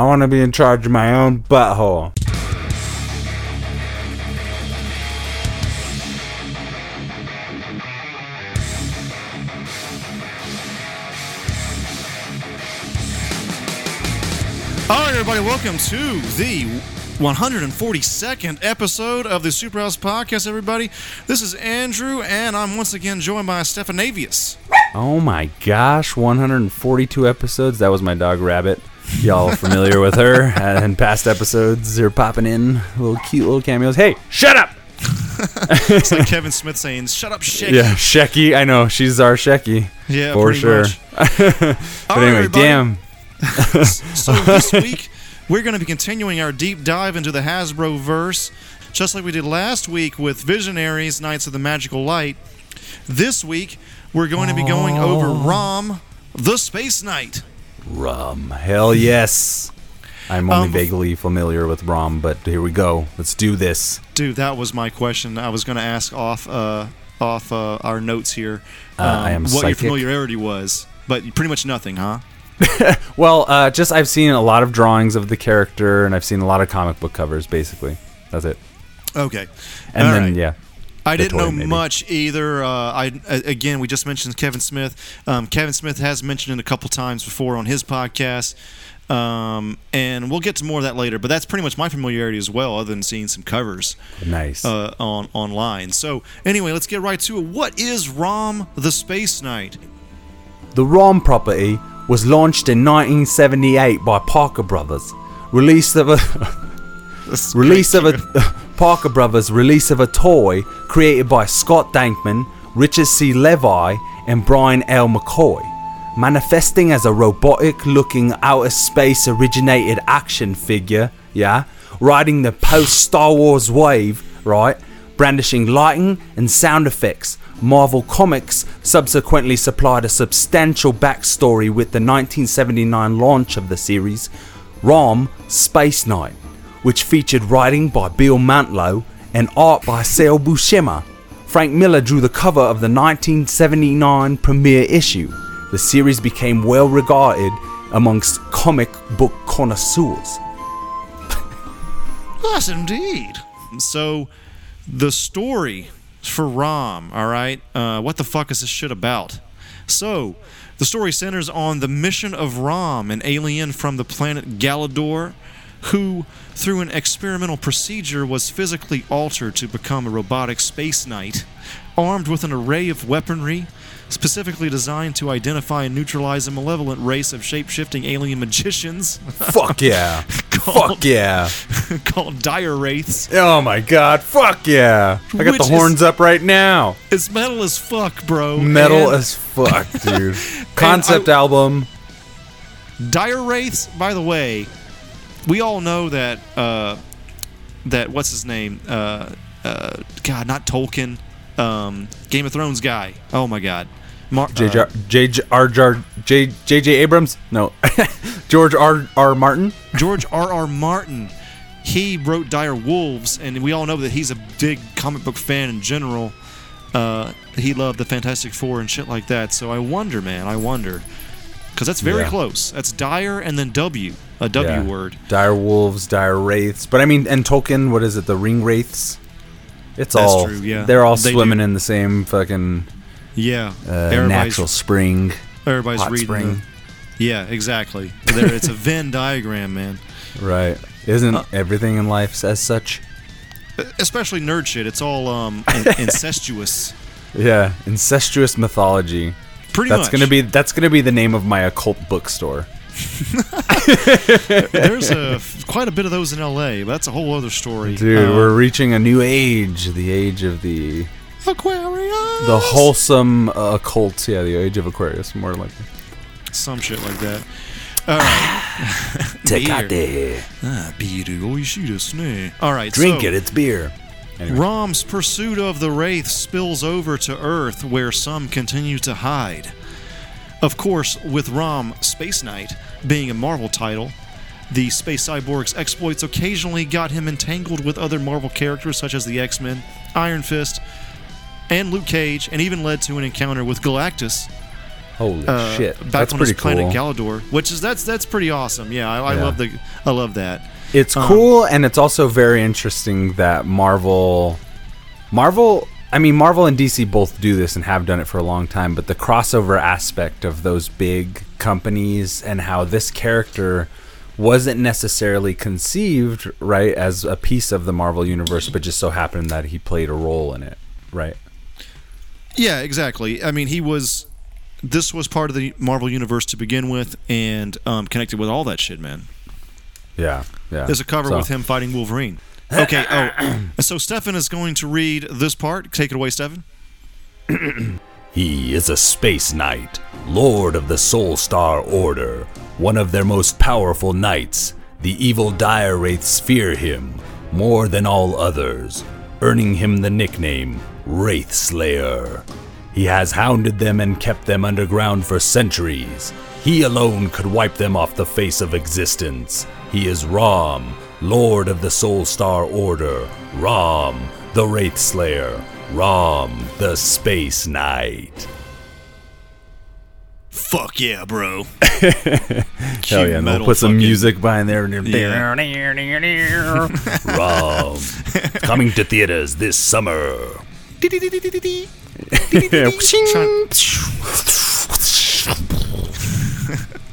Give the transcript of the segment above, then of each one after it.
I want to be in charge of my own butthole. All right, everybody, welcome to the 142nd episode of the Superhouse Podcast, everybody. This is Andrew, and I'm once again joined by Stephanavius. Oh my gosh, 142 episodes. That was my dog Rabbit. Y'all familiar with her? And past episodes, they're popping in little cute little cameos. Hey, shut up! It's like Kevin Smith saying, Shut up, shit. Yeah, Shecky. I know she's our Shecky. Yeah, for sure. But All right, anyway, everybody. damn. So this week, we're going to be continuing our deep dive into the Hasbro verse, just like we did last week with Visionaries Knights of the Magical Light. This week, we're going to be going over. Rom, the Space Knight. Rum. Hell yes. I'm only Um, vaguely familiar with Rom, but here we go. Let's do this. Dude, that was my question. I was going to ask off uh, off uh, our notes here Uh, I am what your familiarity was, but pretty much nothing, huh? Well, uh, just I've seen a lot of drawings of the character, and I've seen a lot of comic book covers. Basically, that's it. Okay. And All then right. yeah, I didn't know maybe. much either. Uh, I again, we just mentioned Kevin Smith. Um, Kevin Smith has mentioned it a couple times before on his podcast, um, and we'll get to more of that later. But that's pretty much my familiarity as well, other than seeing some covers nice. uh, on online. So anyway, let's get right to it. What is Rom the Space Knight? The ROM property was launched in 1978 by Parker Brothers. Release of a release of a Parker Brothers release of a toy created by Scott Dankman, Richard C. Levy, and Bryan L. McCoy, manifesting as a robotic-looking outer space originated action figure. Yeah, riding the post Star Wars wave, right? Brandishing lighting and sound effects. Marvel Comics subsequently supplied a substantial backstory with the 1979 launch of the series, ROM Space Knight, which featured writing by Bill Mantlo and art by Sal Buscema. Frank Miller drew the cover of the 1979 premiere issue. The series became well regarded amongst comic book connoisseurs. Yes, indeed. So, the story for Rom, all right? Uh, what the fuck is this shit about? So, the story centers on the mission of Rom, an alien from the planet Galador, who, through an experimental procedure, was physically altered to become a robotic space knight, armed with an array of weaponry specifically designed to identify and neutralize a malevolent race of shape-shifting alien magicians Fuck yeah. Called- Fuck yeah. called dire wraiths. Oh my god, fuck yeah. I got Which the is- horns up right now. It's metal as fuck, bro. Metal And as fuck, dude. Concept album. Dire Wraiths, by the way, we all know that uh, that what's his name? Uh, uh, God, not Tolkien. Um, Game of Thrones guy. Oh my God. Mar- J.J. uh, J.J. R. J. J.J. Abrams? No. George R. R. Martin? George R. R. Martin. He wrote Dire Wolves, and we all know that he's a big comic book fan in general. Uh, he loved the Fantastic Four and shit like that. So I wonder, man. I wonder. Because that's very Yeah. close. That's Dire and then W. A W Yeah. word. Dire Wolves, Dire Wraiths. But I mean, and Tolkien, what is it? The Ring Wraiths? It's That's all. true, yeah. They're all They swimming do. in the same fucking Yeah. uh, natural spring. everybody's hot reading. spring. the- yeah, exactly. There, it's a Venn diagram, man. Right. Isn't Uh, everything in life as such? Especially nerd shit. It's all um, in- incestuous. Yeah. Incestuous mythology. Pretty That's much. gonna be that's gonna be the name of my occult bookstore. There's a quite a bit of those in L.A. But that's a whole other story. Dude, Uh, we're reaching a new age. The age of the Aquarius. the wholesome uh, occult. Yeah, the age of Aquarius, more likely. some shit like that. All right. Beer. Ah, beer, shoot a snake. All right. Drink so, it. It's beer. Anyway. Rom's pursuit of the Wraith spills over to Earth, where some continue to hide. Of course, with Rom Space Knight being a Marvel title, the Space Cyborg's exploits occasionally got him entangled with other Marvel characters such as the X Men, Iron Fist, and Luke Cage, and even led to an encounter with Galactus, Holy uh, shit. back That's on pretty his planet cool. Galador, which is that's that's pretty awesome. Yeah, I, I Yeah. love the I love that. It's Um, cool and it's also very interesting that Marvel Marvel I mean Marvel and DC both do this and have done it for a long time, but the crossover aspect of those big companies and how this character wasn't necessarily conceived right as a piece of the Marvel universe, but just so happened that he played a role in it, right? Yeah, exactly. I mean, he was. This was part of the Marvel universe to begin with, and um, connected with all that shit, man. Yeah, yeah. There's a cover So- with him fighting Wolverine. Okay. Oh, so Stefan is going to read this part. Take it away, Stefan. He is a space knight, lord of the Solstar Order, one of their most powerful knights. The evil dire wraiths fear him more than all others, earning him the nickname Wraith Slayer. He has hounded them and kept them underground for centuries. He alone could wipe them off the face of existence. He is Rom, Lord of the Solstar Order. Rom, the Wraith Slayer. Rom, the Space Knight. Fuck yeah, bro. Hell yeah, they'll put some music behind there and Yeah. Rom, coming to theaters this summer.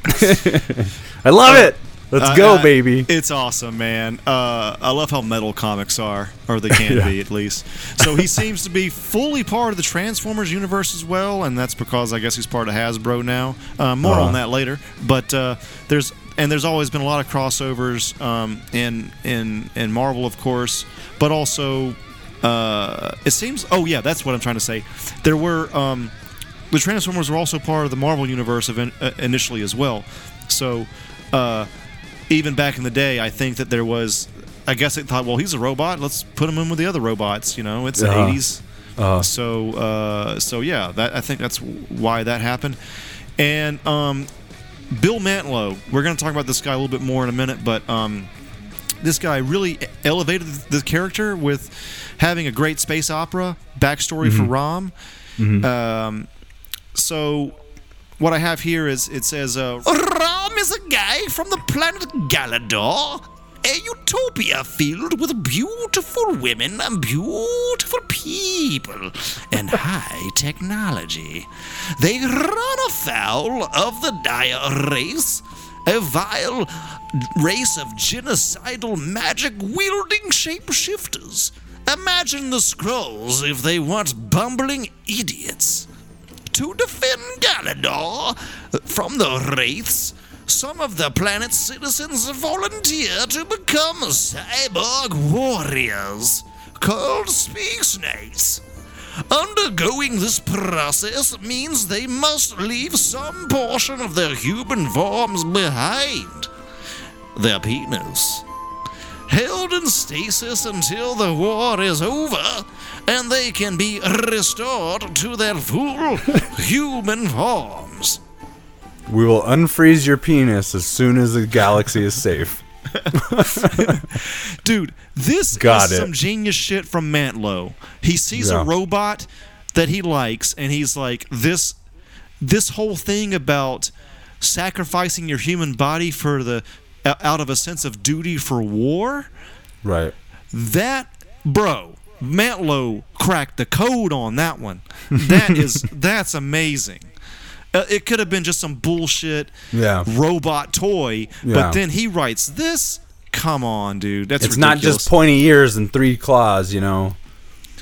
I love it. Let's Uh, go, uh, baby. It's awesome, man. Uh, I love how metal comics are, or they can be at least. So he seems to be fully part of the Transformers universe as well, and that's because I guess he's part of Hasbro now. Uh, more Uh-huh. on that later. But uh, there's and there's always been a lot of crossovers um, in in in Marvel, of course, but also uh, it seems. Oh yeah, that's what I'm trying to say. There were. Um, the Transformers were also part of the Marvel universe event, uh, initially as well. So, uh, even back in the day, I think that there was. I guess they thought, well, he's a robot. Let's put him in with the other robots. You know, it's Uh-huh. the '80s. So, uh, so yeah, that I think that's why that happened. And um, Bill Mantlo, we're going to talk about this guy a little bit more in a minute, but um, this guy really elevated the character with having a great space opera backstory for Rom. Um, so what I have here is it says uh, Rom is a guy from the planet Galador, a utopia filled with beautiful women and beautiful people and high technology. They run afoul of the dire wraiths, a vile race of genocidal magic wielding shapeshifters. Imagine the Skrulls if they weren't bumbling idiots to defend Galador from the Wraiths, some of the planet's citizens volunteer to become cyborg warriors called Space Knights. Undergoing this process means they must leave some portion of their human forms behind. Their penis held in stasis until the war is over and they can be restored to their full human forms. We will unfreeze your penis as soon as the galaxy is safe. Dude, this Got is it. some genius shit from Mantlo. He sees Yeah. a robot that he likes and he's like this this whole thing about sacrificing your human body for the out of a sense of duty for war Right. That, bro, Mantlo cracked the code on that one. That is, that's amazing. Uh, it could have been just some bullshit Yeah. robot toy, Yeah. but then he writes this. Come on, dude. That's It's not just pointy ears and three claws, you know.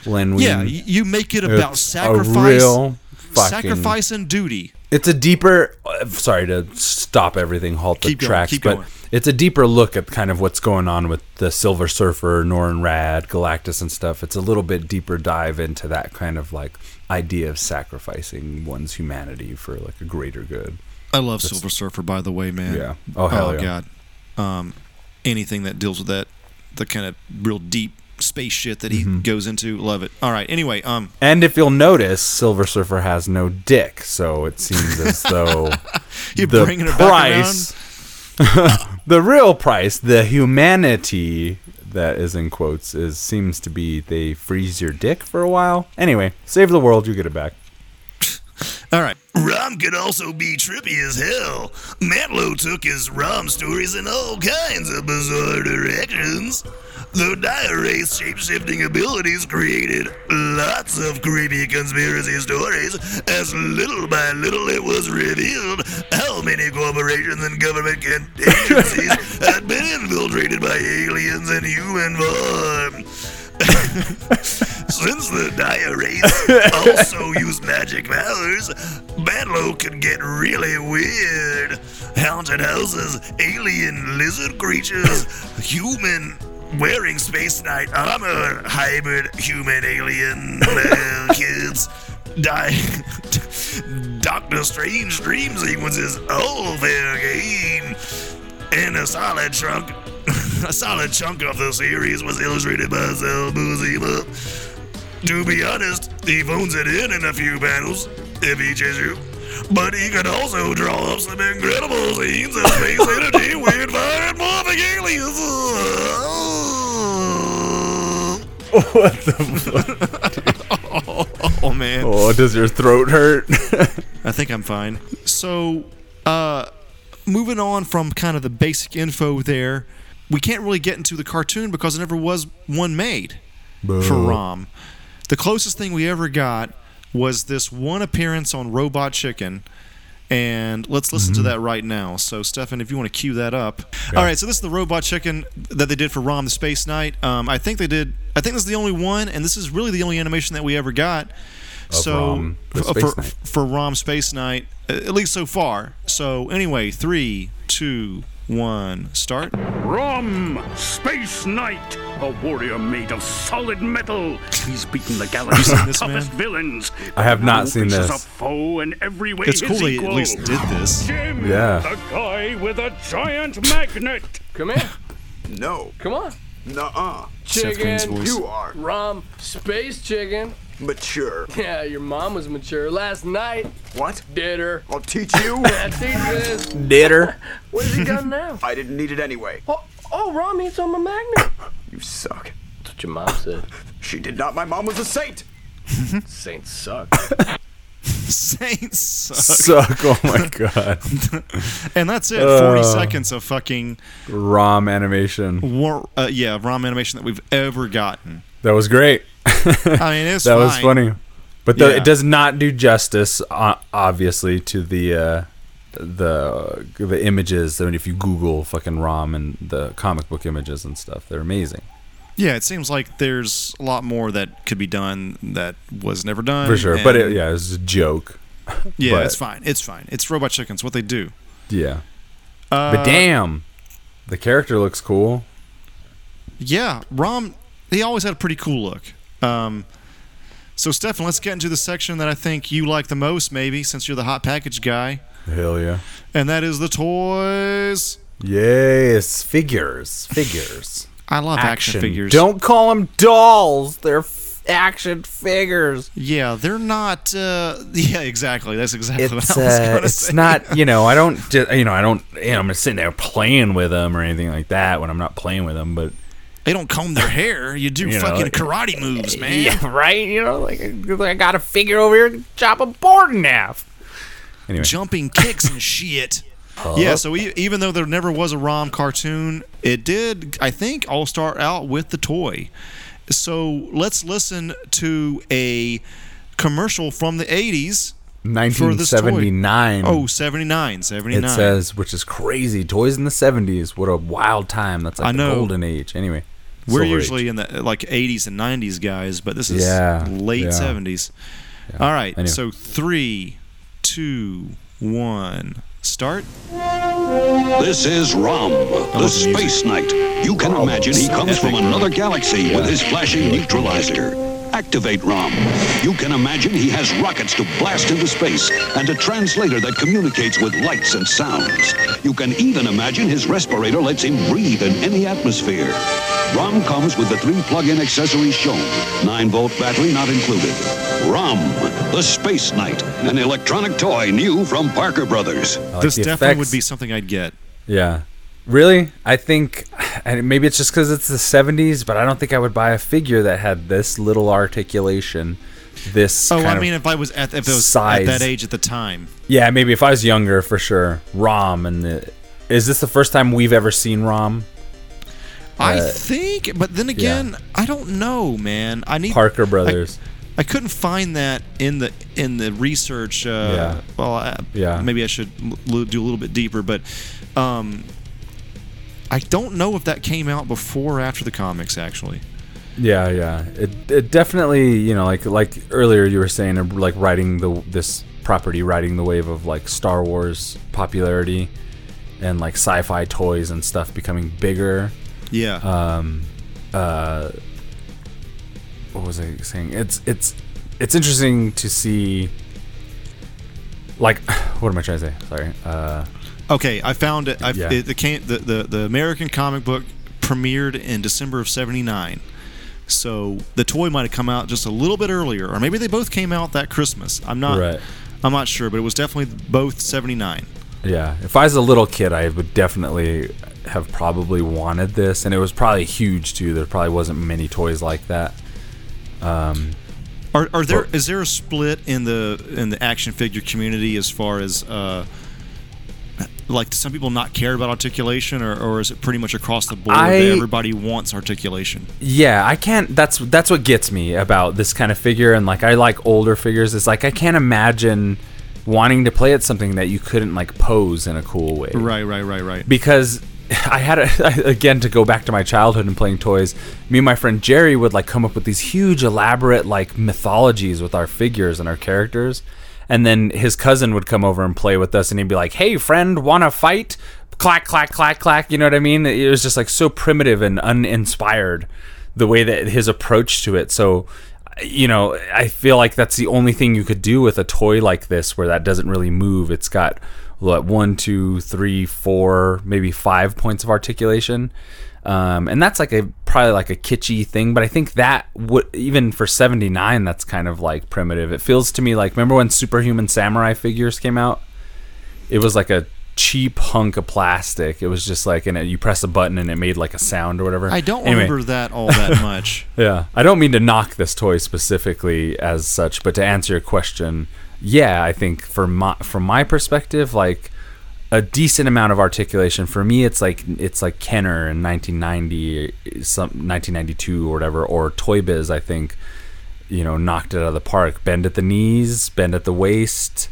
When Yeah, you make it about sacrifice, fucking sacrifice and duty. it's a deeper uh, sorry to stop everything halt the going, tracks but. It's a deeper look at kind of what's going on with the silver surfer norrin radd galactus and stuff it's a little bit deeper dive into that kind of like idea of sacrificing one's humanity for like a greater good I love Silver Surfer, by the way, man. Yeah. Oh, hell yeah. God. Um, anything that deals with that, the kind of real deep space shit that he Mm-hmm. goes into, love it. All right. Anyway, um, and if you'll notice silver surfer has no dick so it seems as though you're the bringing it back price the real price the humanity that is in quotes is seems to be they freeze your dick for a while anyway save the world you get it back All right. Rom could also be trippy as hell. Mantlo took his Rom stories in all kinds of bizarre directions. The Dire Wraith's shape-shifting abilities created lots of creepy conspiracy stories, as little by little it was revealed how many corporations and government agencies had been infiltrated by aliens in human form. Since the Dire Wraiths also use magic powers, Mantlo can get really weird. Haunted houses, alien lizard creatures, human wearing space knight armor, hybrid human alien well, kids. Di- Doctor Strange dream sequences, all fair game. And a solid chunk, a solid chunk of the series was illustrated by Sal Buscema. To be honest, he phones it in in a few panels, if he issue. But he can also draw up some incredible scenes of space energy, weird fire, and morphing aliens. What the? Oh man. Oh, does your throat hurt? I think I'm fine. So, uh, moving on from kind of the basic info there, we can't really get into the cartoon because there never was one made for Rom. The closest thing we ever got was this one appearance on Robot Chicken. And let's listen to that right now. So, Stefan, if you want to cue that up. All right, so this is the Robot Chicken that they did for Rom the Space Knight. Um, I think they did, I think this is the only one, and this is really the only animation that we ever got. so, Rom for, for Rom Space Knight, at least so far. So, anyway, three, two, one, start. Rom, Space Knight, a warrior made of solid metal. He's beaten the galaxy's toughest man? villains. I have Now not seen faces this. a foe in every way It's his cool they equal. at least did this. Jim, Yeah. the guy with a giant magnet. Come here. No. Come on. Nuh-uh. Chicken. You are Rom. Space chicken. Mature. Yeah, your mom was mature last night. What? Did her. I'll teach you. I think this. Ditter. What has he done now? I didn't need it anyway. Oh, oh Rom, he's on my magnet. You suck. That's what your mom said. She did not. My mom was a saint. Saints suck. Saints suck. Suck. Oh my god. And that's it. 40 Uh. seconds of fucking, Rom animation. war, uh, yeah, ROM animation that we've ever gotten. That was great. I mean, it's that was funny. But the, Yeah. it does not do justice, uh, obviously, to the uh, the the images. I mean, if you Google fucking ROM and the comic book images and stuff, they're amazing Yeah, it seems like there's a lot more that could be done that was never done. for sure. But it, yeah, it's a joke. yeah, but- it's fine. It's fine. It's Robot Chickens. What they do. Yeah. Uh, But damn, the character looks cool. Yeah, Rom, he always had a pretty cool look. Um, so, Stefan, let's get into the section that I think you like the most, maybe, since you're the hot package guy, Hell yeah. and that is the toys. Yes, figures, figures, I love action, figures. Don't call them dolls. They're f- action figures. Yeah, they're not. Uh, yeah, exactly. That's exactly It's what I was uh, going to it's say. not. You know, I don't. You know, I don't. You know, I'm sitting there playing with them or anything like that when I'm not playing with them. But They don't comb their hair. You do You know, fucking like- karate moves, man. yeah, right. You know, like I got a figure over here, chop a board in half. Anyway, Jumping kicks and shit. Yeah, so e- even though there never was a ROM cartoon, it did, I think, all start out with the toy. So let's listen to a commercial from the 80s. for this toy. 1979. Oh, 79, 79. it says, which is crazy. Toys in the 70s. What a wild time. That's like I know. golden age. Anyway, We're Silver Age. usually in the like 80s and 90s guys, but this is Yeah, late yeah. 70s. All right, Anyway. so three, two, one, start. This is Rom, the Space Knight. You can imagine he comes from another galaxy with his flashing neutralizer. Activate Rom. You can imagine he has rockets to blast into space and a translator that communicates with lights and sounds. You can even imagine his respirator lets him breathe in any atmosphere. Rom comes with the three plug-in accessories shown. 9-volt battery not included. Rom, the Space Knight, an electronic toy new from Parker Brothers. Like this oh, definitely effects. would be something I'd get. Yeah. Really? I think, and maybe it's just because it's the 70s, but I don't think I would buy a figure that had this little articulation this. Oh, I mean, if I was at if it was size. at that age at the time. yeah, maybe if I was younger, for sure. Rom and the, is this the first time we've ever seen Rom? I Uh, think, but then again, I don't know, man. I need Parker I- Brothers. I, couldn't find that in the in the research. Uh, Yeah. Well, I, Yeah. Maybe I should l- do a little bit deeper, but um, I don't know if that came out before or after the comics. Actually, Yeah, yeah. It, it definitely, you know, like like earlier you were saying, uh, like riding the this property, riding the wave of like Star Wars popularity, and like sci-fi toys and stuff becoming bigger. yeah. Um, uh, what was I saying? It's it's it's interesting to see. Like, what am I trying to say? Sorry. Uh, Okay, I found it. I, Yeah. it, the, came, the, the the American comic book premiered in December of '79, so the toy might have come out just a little bit earlier, or maybe they both came out that Christmas. I'm not. Right. I'm not sure, but it was definitely both '79. Yeah, if I was a little kid, I would definitely have probably wanted this, and it was probably huge too. There probably wasn't many toys like that. Um, Are, are there Or- is there a split in the in the action figure community as far as uh, like do some people not care about articulation, or, or is it pretty much across the board I- that everybody wants articulation? yeah, I can't. That's that's what gets me about this kind of figure, and like I like older figures. Is like I can't imagine wanting to play at something that you couldn't like pose in a cool way. Right, right, right, right. because I had a, again to go back to my childhood and playing toys. Me and my friend Jerry would like come up with these huge, elaborate like mythologies with our figures and our characters, and then his cousin would come over and play with us, and he'd be like, "Hey, friend, want to fight?" Clack, clack, clack, clack. You know what I mean? It was just like so primitive and uninspired, the way that his approach to it. So. You know, I feel like that's the only thing you could do with a toy like this, where that doesn't really move. It's got what one, two, three, four, maybe five points of articulation, um, and that's like a probably like a kitschy thing. But I think that would even for seventy nine, that's kind of like primitive. It feels to me like remember when Superhuman Samurai figures came out? It was like a cheap hunk of plastic. It was just like, and it, you press a button and it made like a sound or whatever. I don't Anyway. remember that all that much. Yeah, I don't mean to knock this toy specifically as such, but to answer your question, yeah, I think for my from my perspective, like a decent amount of articulation. For me, it's like it's like Kenner in 1990, some 1992 or whatever, or Toy Biz. I think you know knocked it out of the park. Bend at the knees, bend at the waist,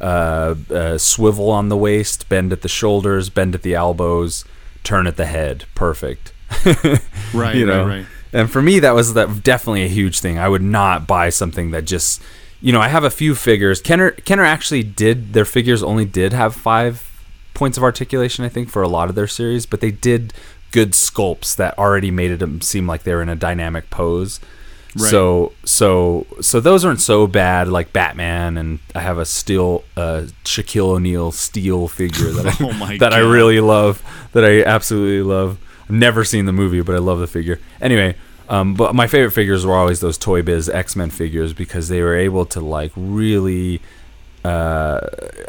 uh, uh, swivel on the waist, bend at the shoulders, bend at the elbows, turn at the head. Perfect. Right, you know? right, right. And for me, that was that definitely a huge thing. I would not buy something that just, you know, I have a few figures. Kenner Kenner actually did their figures only did have five points of articulation, I think, for a lot of their series, but they did good sculpts that already made it seem like they were in a dynamic pose. Right. So so so those aren't so bad like Batman and I have a steel uh, Shaquille O'Neal steel figure that I Oh my that I really love that I absolutely love. I've never seen the movie, but I love the figure. Anyway, um, but my favorite figures were always those Toy Biz X Men figures because they were able to like really uh,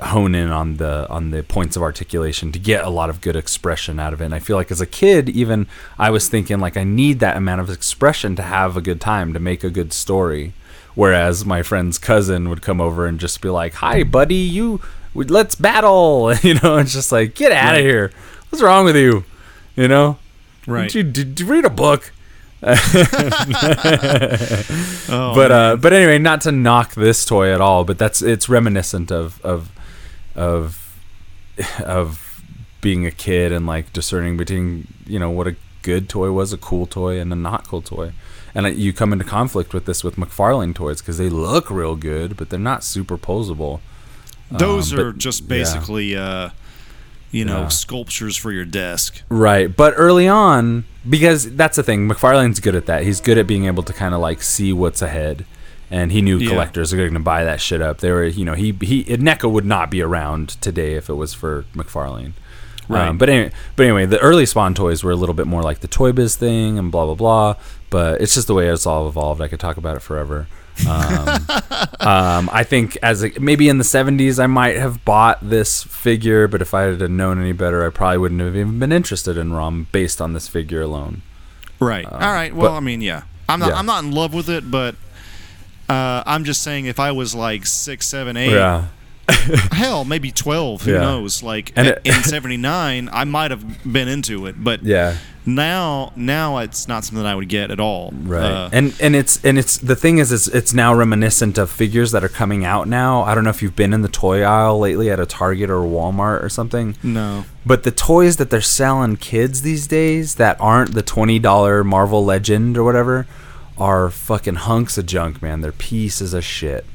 hone in on the on the points of articulation to get a lot of good expression out of it. And I feel like as a kid, even I was thinking like I need that amount of expression to have a good time to make a good story. Whereas my friend's cousin would come over and just be like, "Hi, buddy, you, let's battle." You know, it's just like, "Get out of here! What's wrong with you?" You know, Right. Did you, did you read a book? Oh, but uh, but anyway, not to knock this toy at all, but that's it's reminiscent of of of of being a kid and like discerning between you know what a good toy was, a cool toy, and a not cool toy. And you come into conflict with this with McFarlane toys because they look real good, but they're not super posable. those um, are but- just yeah. basically, uh, you know, Yeah. sculptures for your desk. Right, but early on, because that's the thing, McFarlane's good at that. He's good at being able to kind of like see what's ahead, and he knew Yeah. collectors are going to buy that shit up. They were, you know, he he NECA would not be around today if it was for McFarlane. Right. Um, but anyway, but anyway, the early Spawn toys were a little bit more like the Toy Biz thing and blah blah blah. But it's just the way it's all evolved. I could talk about it forever. Um, um, I think as a, maybe in the '70s I might have bought this figure, but if I had known any better, I probably wouldn't have even been interested in ROM based on this figure alone. Right. All right. Well, but- I mean, yeah. I'm not. Yeah. I'm not in love with it, but Uh, I'm just saying, if I was like six, seven, eight, Yeah. hell, maybe twelve. Who Yeah. knows? Like it- in '79, I might have been into it, but Yeah. now, now it's not something I would get at all. Right. Uh, and and it's and it's the thing is it's it's now reminiscent of figures that are coming out now. I don't know if you've been in the toy aisle lately at a Target or a Walmart or something. no. But the toys that they're selling kids these days that aren't the twenty dollar Marvel Legend or whatever are fucking hunks of junk, man. They're pieces of shit.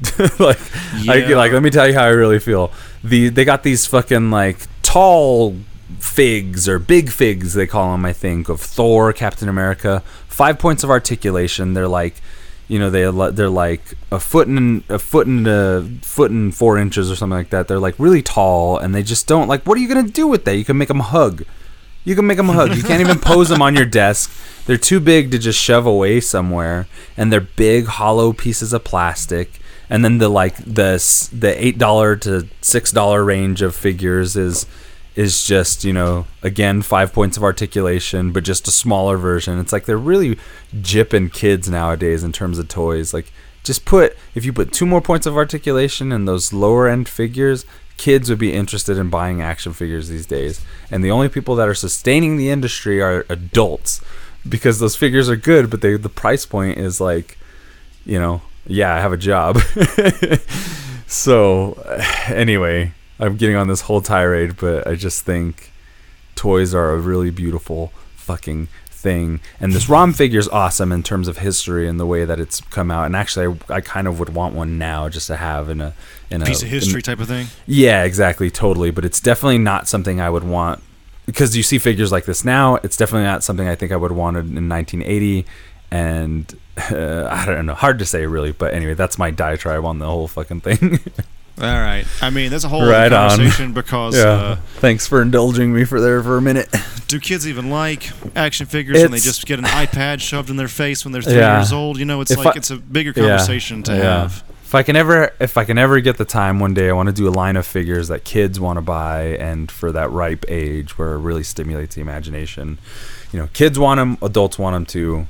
like, Yeah. like, let me tell you how I really feel. The they got these fucking like tall figs or big figs they call them. I think of Thor, Captain America. Five points of articulation. They're like, you know, they they're like a foot and a foot and a foot and four inches or something like that. They're like really tall, and they just don't like. What are you gonna do with that? You can make them hug. You can make them hug. You can't even pose them on your desk. They're too big to just shove away somewhere, and they're big, hollow pieces of plastic. And then the like the the eight dollar to six dollar range of figures is is just you know again five points of articulation, but just a smaller version. It's like they're really jipping kids nowadays in terms of toys. Like just put if you put two more points of articulation in those lower end figures, kids would be interested in buying action figures these days. And the only people that are sustaining the industry are adults because those figures are good, but they the price point is like, you know, yeah, I have a job. so anyway, I'm getting on this whole tirade, but I just think toys are a really beautiful fucking thing. And this ROM figure is awesome in terms of history and the way that it's come out. And actually, I, I kind of would want one now just to have in a in Piece a of in- history type of thing. yeah, exactly, totally. But it's definitely not something I would want because you see figures like this now. It's definitely not something I think I would have wanted in 1980. And uh, I don't know, hard to say really. But anyway, that's my diatribe on the whole fucking thing. All right. I mean, that's a whole Right other on. conversation because uh, Thanks for indulging me for there for a minute. do kids even like action figures when they just get an iPad shoved in their face when they're three Yeah. years old? You know, it's If like I- it's a bigger Yeah, conversation to yeah. have. If I can ever, if I can ever get the time one day, I want to do a line of figures that kids want to buy, and for that ripe age where it really stimulates the imagination. You know, kids want them, adults want them too.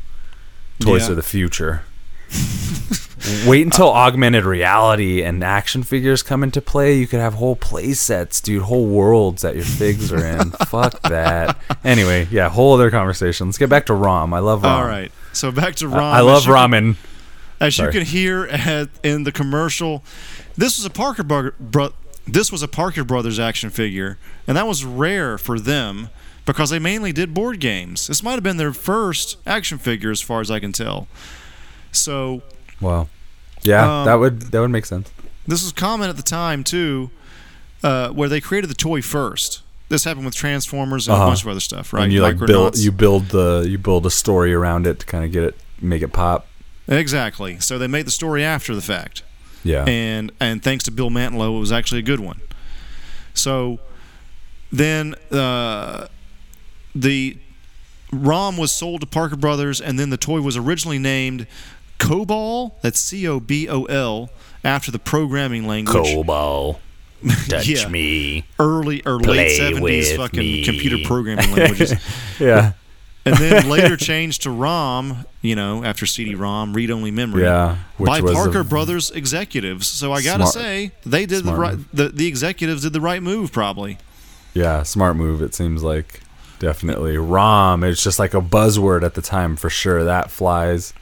Toys Yeah. are the future. Wait until augmented reality and action figures come into play. You could have whole play sets, dude, whole worlds that your figs are in. Fuck that. Anyway, yeah, whole other conversation. Let's get back to ROM. I love ROM. All right. So back to Rom. I, I love ramen. As you can hear at, in the commercial, this was a Parker bro- this was a Parker Brothers action figure, and that was rare for them because they mainly did board games. This might have been their first action figure, as far as I can tell. So Wow. Yeah, Um, that would that would make sense. this was common at the time too, uh, where they created the toy first. This happened with Transformers and Uh-huh. a bunch of other stuff, right? And you like build you build the you build a story around it to kind of get it make it pop. exactly. So they made the story after the fact. Yeah. and and thanks to Bill Mantlo, it was actually a good one. So then uh, the ROM was sold to Parker Brothers, and then the toy was originally named COBOL. That's C O B O L after the programming language. COBOL. Touch Yeah. me. Early or late seventies fucking me. computer programming languages, yeah. and then later changed to ROM. You know, after CD-ROM, read-only memory. Yeah. Which by was Parker Brothers executives. So I gotta Smart- say, they did the right. The, the executives did the right move, probably. Yeah, smart move it seems like. Definitely. ROM, it's just like a buzzword at the time for sure. That flies.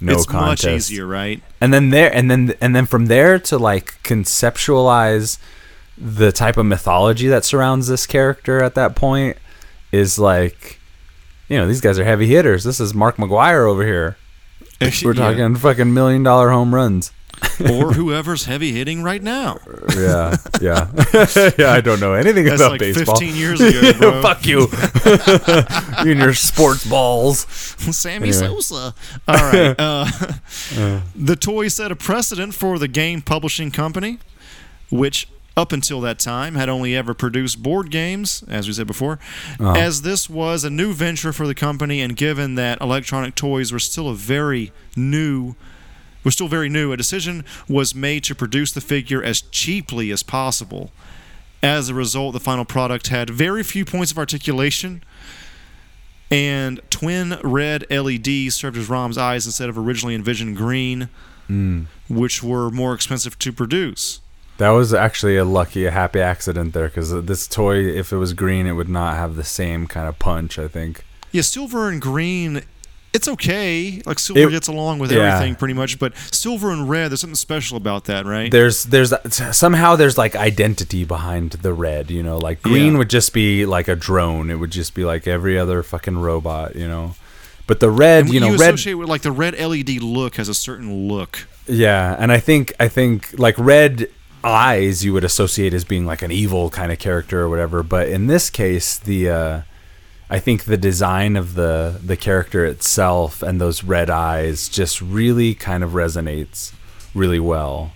No it's contest. much easier, right? and then there and then and then from there to like conceptualize the type of mythology that surrounds this character at that point is like you know these guys are heavy hitters this is mark mcgwire over here we're Yeah. talking fucking million dollar home runs or whoever's heavy hitting right now. yeah yeah yeah i don't know anything That's about like baseball 15 years ago, bro. fuck you you and your sports balls Sammy Anyway. Sosa. All right. Uh, the toy set a precedent for the game publishing company, which up until that time had only ever produced board games, as we said before. As this was a new venture for the company, and given that electronic toys were still a very new was still very new, a decision was made to produce the figure as cheaply as possible. As a result, the final product had very few points of articulation, and twin red LEDs served as ROM's eyes instead of originally envisioned green. Mm. which were more expensive to produce. That was actually a lucky, a happy accident there because this toy, if it was green, it would not have the same kind of punch. I think. Yeah, silver and green, it's okay. Like silver It- gets along with yeah. everything pretty much, but silver and red, there's something special about that, right? There's there's somehow there's like identity behind the red. You know, like green Yeah. would just be like a drone. It would just be like every other fucking robot. You know, but the red, and you know, you red. associate with like the red LED look has a certain look. Yeah, and I think I think like red eyes you would associate as being like an evil kind of character or whatever, but in this case the uh I think the design of the the character itself and those red eyes just really kind of resonates really well.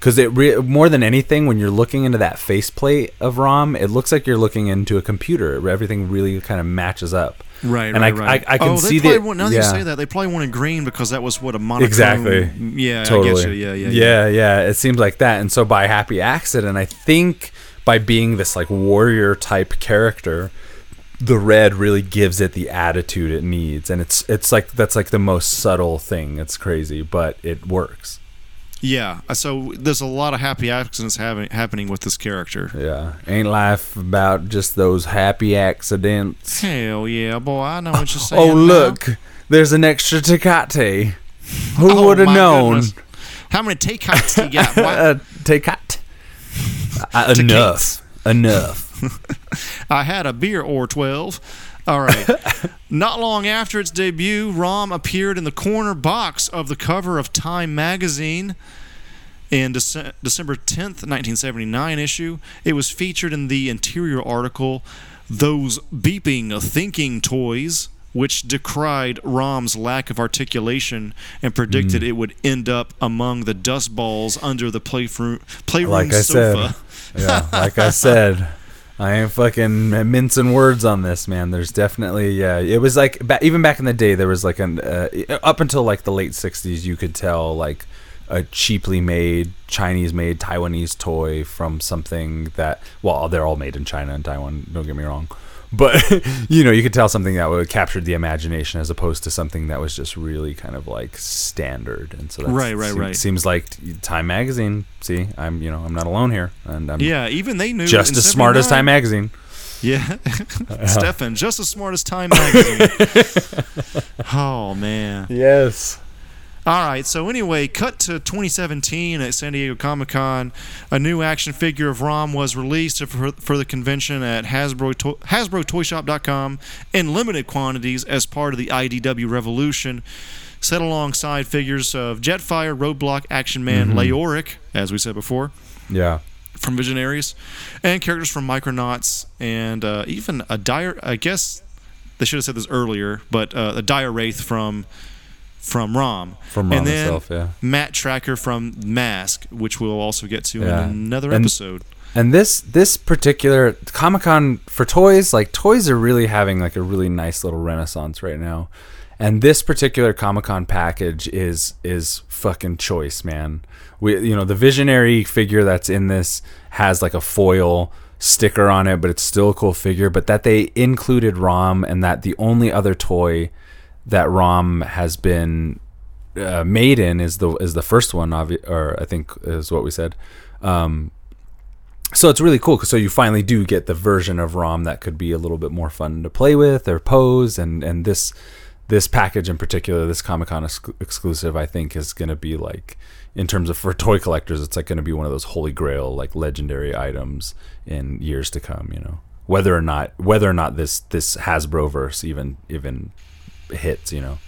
Cuz it re- more than anything when you're looking into that faceplate of Rom, it looks like you're looking into a computer. Everything really kind of matches up. Right, and right, I, right. I, I can oh, see they probably that. want, now that yeah. you say that, they probably wanted green because that was what a monochrome. Exactly. Yeah, totally. I get you. Yeah, yeah, yeah, yeah. It seems like that, and so by happy accident, I think by being this like warrior type character, the red really gives it the attitude it needs, and it's it's like that's like the most subtle thing. It's crazy, but it works. Yeah. uh, So there's a lot of happy accidents having, happening with this character. Yeah, ain't life about just those happy accidents? Hell yeah, boy! I know what you're saying. Oh now. look, there's an extra Tecate. Who Oh, would have known? goodness. How many take do you got? Uh, Tecate. Uh, enough. Enough. I had a beer or 12. All right. Not long after its debut, ROM appeared in the corner box of the cover of Time magazine. In Dece- December 10th, 1979 issue, it was featured in the interior article, Those Beeping Thinking Toys, which decried ROM's lack of articulation and predicted Mm. it would end up among the dust balls under the playroom, playroom like I sofa. said, yeah, like I said, I ain't fucking mincing words on this, man. There's definitely, yeah, it was like ba- even back in the day, there was like an uh, up until like the late '60s, you could tell like a cheaply made Chinese-made Taiwanese toy from something that, well, they're all made in China and Taiwan. Don't get me wrong. But you know, you could tell something that would captured the imagination as opposed to something that was just really kind of like standard. And so that's, Right, right, seem- right. Seems like Time Magazine. See, I'm you know I'm not alone here, and I'm Yeah, even they knew just as smart as Time Magazine. Yeah, Stefan, just as smart as Time magazine. oh man. Yes. All right. So anyway, cut to 2017 at San Diego Comic Con. A new action figure of Rom was released for, for the convention at Hasbro to- HasbroToyShop.com in limited quantities as part of the IDW Revolution. Set alongside figures of Jetfire, Roadblock, Action Man, Mhm. Leoric, as we said before Yeah. from Visionaries, and characters from Micronauts, and uh, even a dire. I guess they should have said this earlier, but uh, a dire wraith from from Rom. From Rom and then itself, yeah. Matt Trakker from Mask, which we'll also get to Yeah. in another And- episode. And this this particular Comic Con for toys, like toys are really having like a really nice little renaissance right now. And this particular Comic Con package is is fucking choice, man. We you know the visionary figure that's in this has like a foil sticker on it, but it's still a cool figure. But that they included ROM and that the only other toy that ROM has been uh, made in is the is the first one, obvi- or I think is what we said. Um, so it's really cool 'cause so you finally do get the version of ROM that could be a little bit more fun to play with or pose and and this this package in particular this Comic Con ex- exclusive I think is going to be like in terms of for toy collectors it's like going to be one of those holy grail like legendary items in years to come you know whether or not whether or not this this Hasbro verse even even hits you know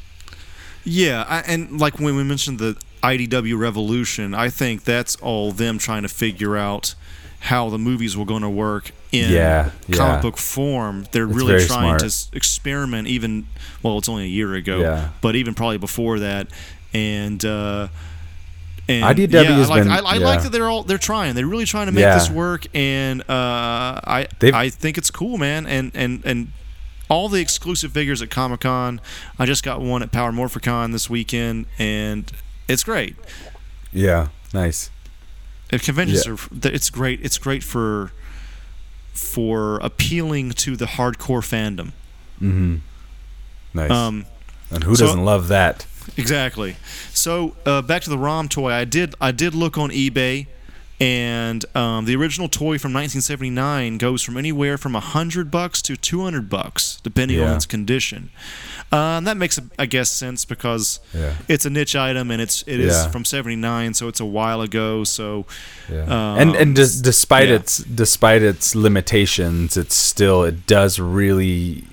Yeah, I, and like when we mentioned the IDW Revolution, I think that's all them trying to figure out how the movies were going to work in Yeah, comic yeah. book form. They're It's really trying smart. to experiment. Even well, it's only a year ago, Yeah. but even probably before that, and. uh and IDW yeah, I like, been- I, I yeah. like that they're all they're trying. They're really trying to make Yeah. this work, and uh, I They've- I think it's cool, man. And and and all the exclusive figures at Comic Con. I just got one at Power Morphicon this weekend, and it's great. yeah nice If conventions Yeah. are, it's great. It's great for for appealing to the hardcore fandom. Mm-hmm. nice Um, and who so- doesn't love that Exactly. So uh, back to the ROM toy. I did I did look on eBay, and um, the original toy from 1979 goes from anywhere from hundred bucks to 200 bucks, depending on its condition. Uh, and that makes, I guess, sense because Yeah. it's a niche item and it's it is Yeah. from 79, so it's a while ago. So Yeah. um, and and des- despite yeah. its despite its limitations, it's still it does really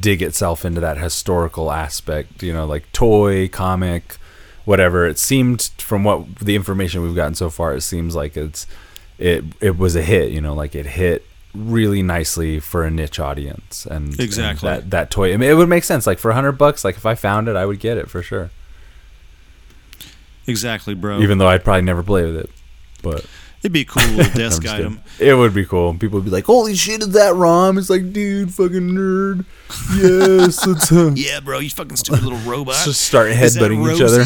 dig itself into that historical aspect. You know, like toy, comic, whatever. It seemed from what the information we've gotten so far, it seems like it's it it was a hit. You know, like it hit really nicely for a niche audience and and Exactly. that that toy I mean, it would make sense like for a hundred bucks like if i found it i would get it for sure exactly, bro. even though i'd probably never play with it but It'd be a cool little desk item. kidding. It would be cool. People would be like, "Holy shit, is that ROM?" It's like, dude, fucking nerd. Yes, let's, uh, Yeah, bro, you fucking stupid little robot. just start headbutting each other.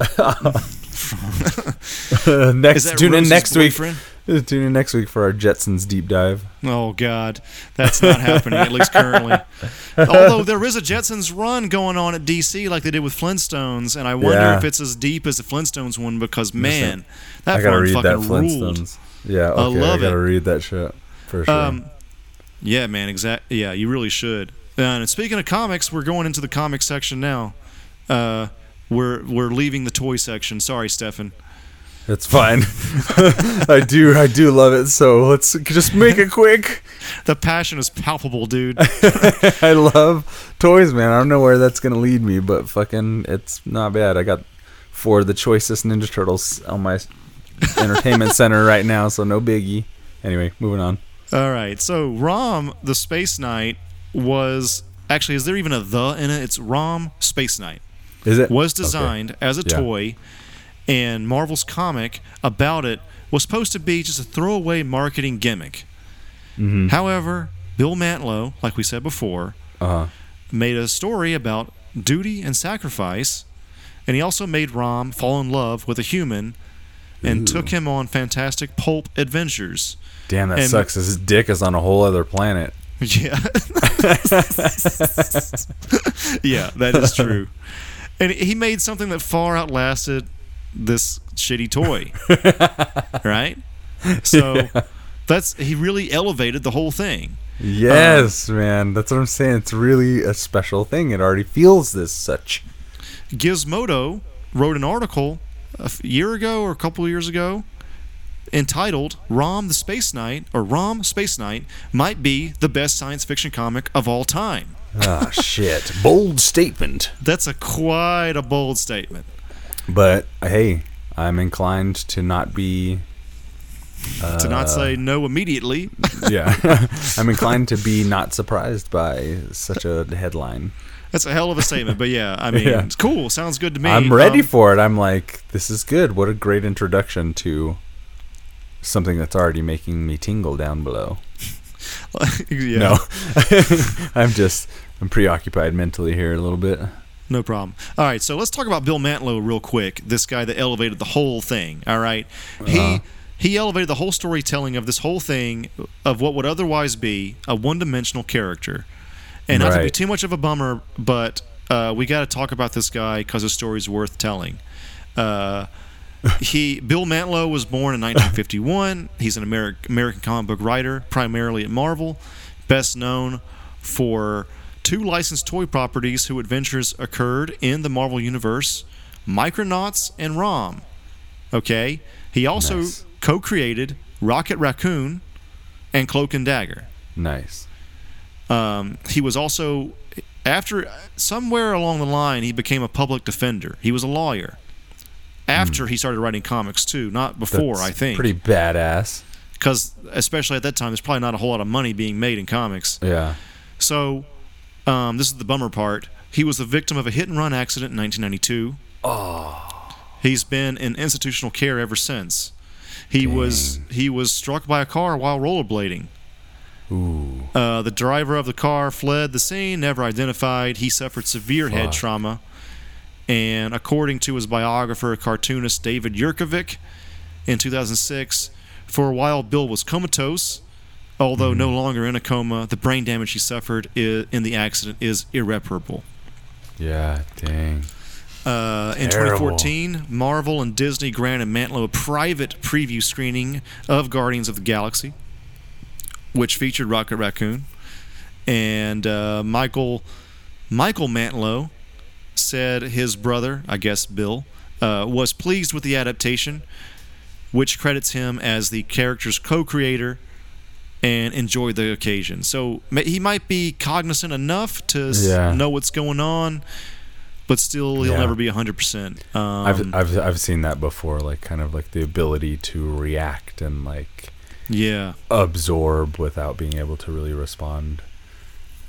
Next, tune in next boyfriend? week. Tune in next week for our Jetsons deep dive. Oh God, that's not happening at least currently. Although there is a Jetsons run going on at DC like they did with Flintstones, and I wonder Yeah. if it's as deep as the Flintstones one because man, that I gotta one read fucking that ruled. Yeah, I okay, I, love gotta it. read that shit for sure. Um, yeah, man, exact. Yeah, you really should. Uh, and speaking of comics, we're going into the comic section now. Uh, we're we're leaving the toy section. Sorry, Stefan. That's fine. I do, I do love it. So let's just make it quick. The passion is palpable, dude. I love toys, man. I don't know where that's gonna lead me, but fucking, it's not bad. I got four of the choicest Ninja Turtles on my entertainment center right now, so no biggie. Anyway, moving on. All right. So Rom, the Space Knight, was actually is there even a the in it? It's Rom Space Knight. Is it Was Okay. designed as a Yeah. toy, and Marvel's comic about it was supposed to be just a throwaway marketing gimmick. Mm-hmm. However, Bill Mantlo, like we said before, Uh-huh. made a story about duty and sacrifice, and he also made Rom fall in love with a human and took him on fantastic pulp adventures. Damn, that And- sucks. His dick is on a whole other planet. Yeah. yeah, that is true. And he made something that far outlasted this shitty toy. right? So that's he really elevated the whole thing. Yes, Um, man. That's what I'm saying. It's really a special thing. It already feels this such. Gizmodo wrote an article a year ago or a couple of years ago entitled Rom the Space Knight or Rom Space Knight might be the best science fiction comic of all time. Ah, shit. Bold statement. That's a quite a bold statement. But hey, I'm inclined to not be. to not say no immediately. Yeah, I'm inclined to be not surprised by such a headline. That's a hell of a statement, but yeah, I mean, Yeah. it's cool. Sounds good to me. I'm ready Um, for it. I'm like, this is good. What a great introduction to something that's already making me tingle down below. yeah, No, I'm just I'm preoccupied mentally here a little bit. no problem. All right, so let's talk about Bill Mantlo real quick. This guy that elevated the whole thing. All right, Uh-huh. he he elevated the whole storytelling of this whole thing of what would otherwise be a one-dimensional character. And not to be too much of a bummer, but uh, we got to talk about this guy because his story's worth telling. Uh, he Bill Mantlo was born in 1951. He's an Ameri- American comic book writer, primarily at Marvel, best known for two licensed toy properties whose adventures occurred in the Marvel universe, Micronauts and Rom. Okay, he also Nice. co-created Rocket Raccoon and Cloak and Dagger. Nice. Um, he was also after somewhere along the line he became a public defender. He was a lawyer. After he started writing comics too, not before That's I think. pretty badass. because especially at that time, there's probably not a whole lot of money being made in comics. Yeah. So, um, this is the bummer part. He was the victim of a hit and run accident in 1992. Oh. He's been in institutional care ever since. He was he was struck by a car while rollerblading. Ooh. Uh, the driver of the car fled the scene, never identified. He suffered severe head trauma. And according to his biographer, cartoonist David Yurkovich, in 2006, for a while Bill was comatose. Although no longer in a coma, the brain damage he suffered in the accident is irreparable. Yeah. Dang. Uh, in Terrible. 2014, Marvel and Disney granted Mantlo a private preview screening of Guardians of the Galaxy, which featured Rocket Raccoon. And uh, Michael Michael Mantlo said his brother, I guess Bill, uh, was pleased with the adaptation, which credits him as the character's co-creator and enjoyed the occasion. So he might be cognizant enough to Yeah. know what's going on, but still he'll Yeah. never be 100%. Um, I've, I've I've seen that before, like kind of like the ability to react and like yeah. absorb without being able to really respond.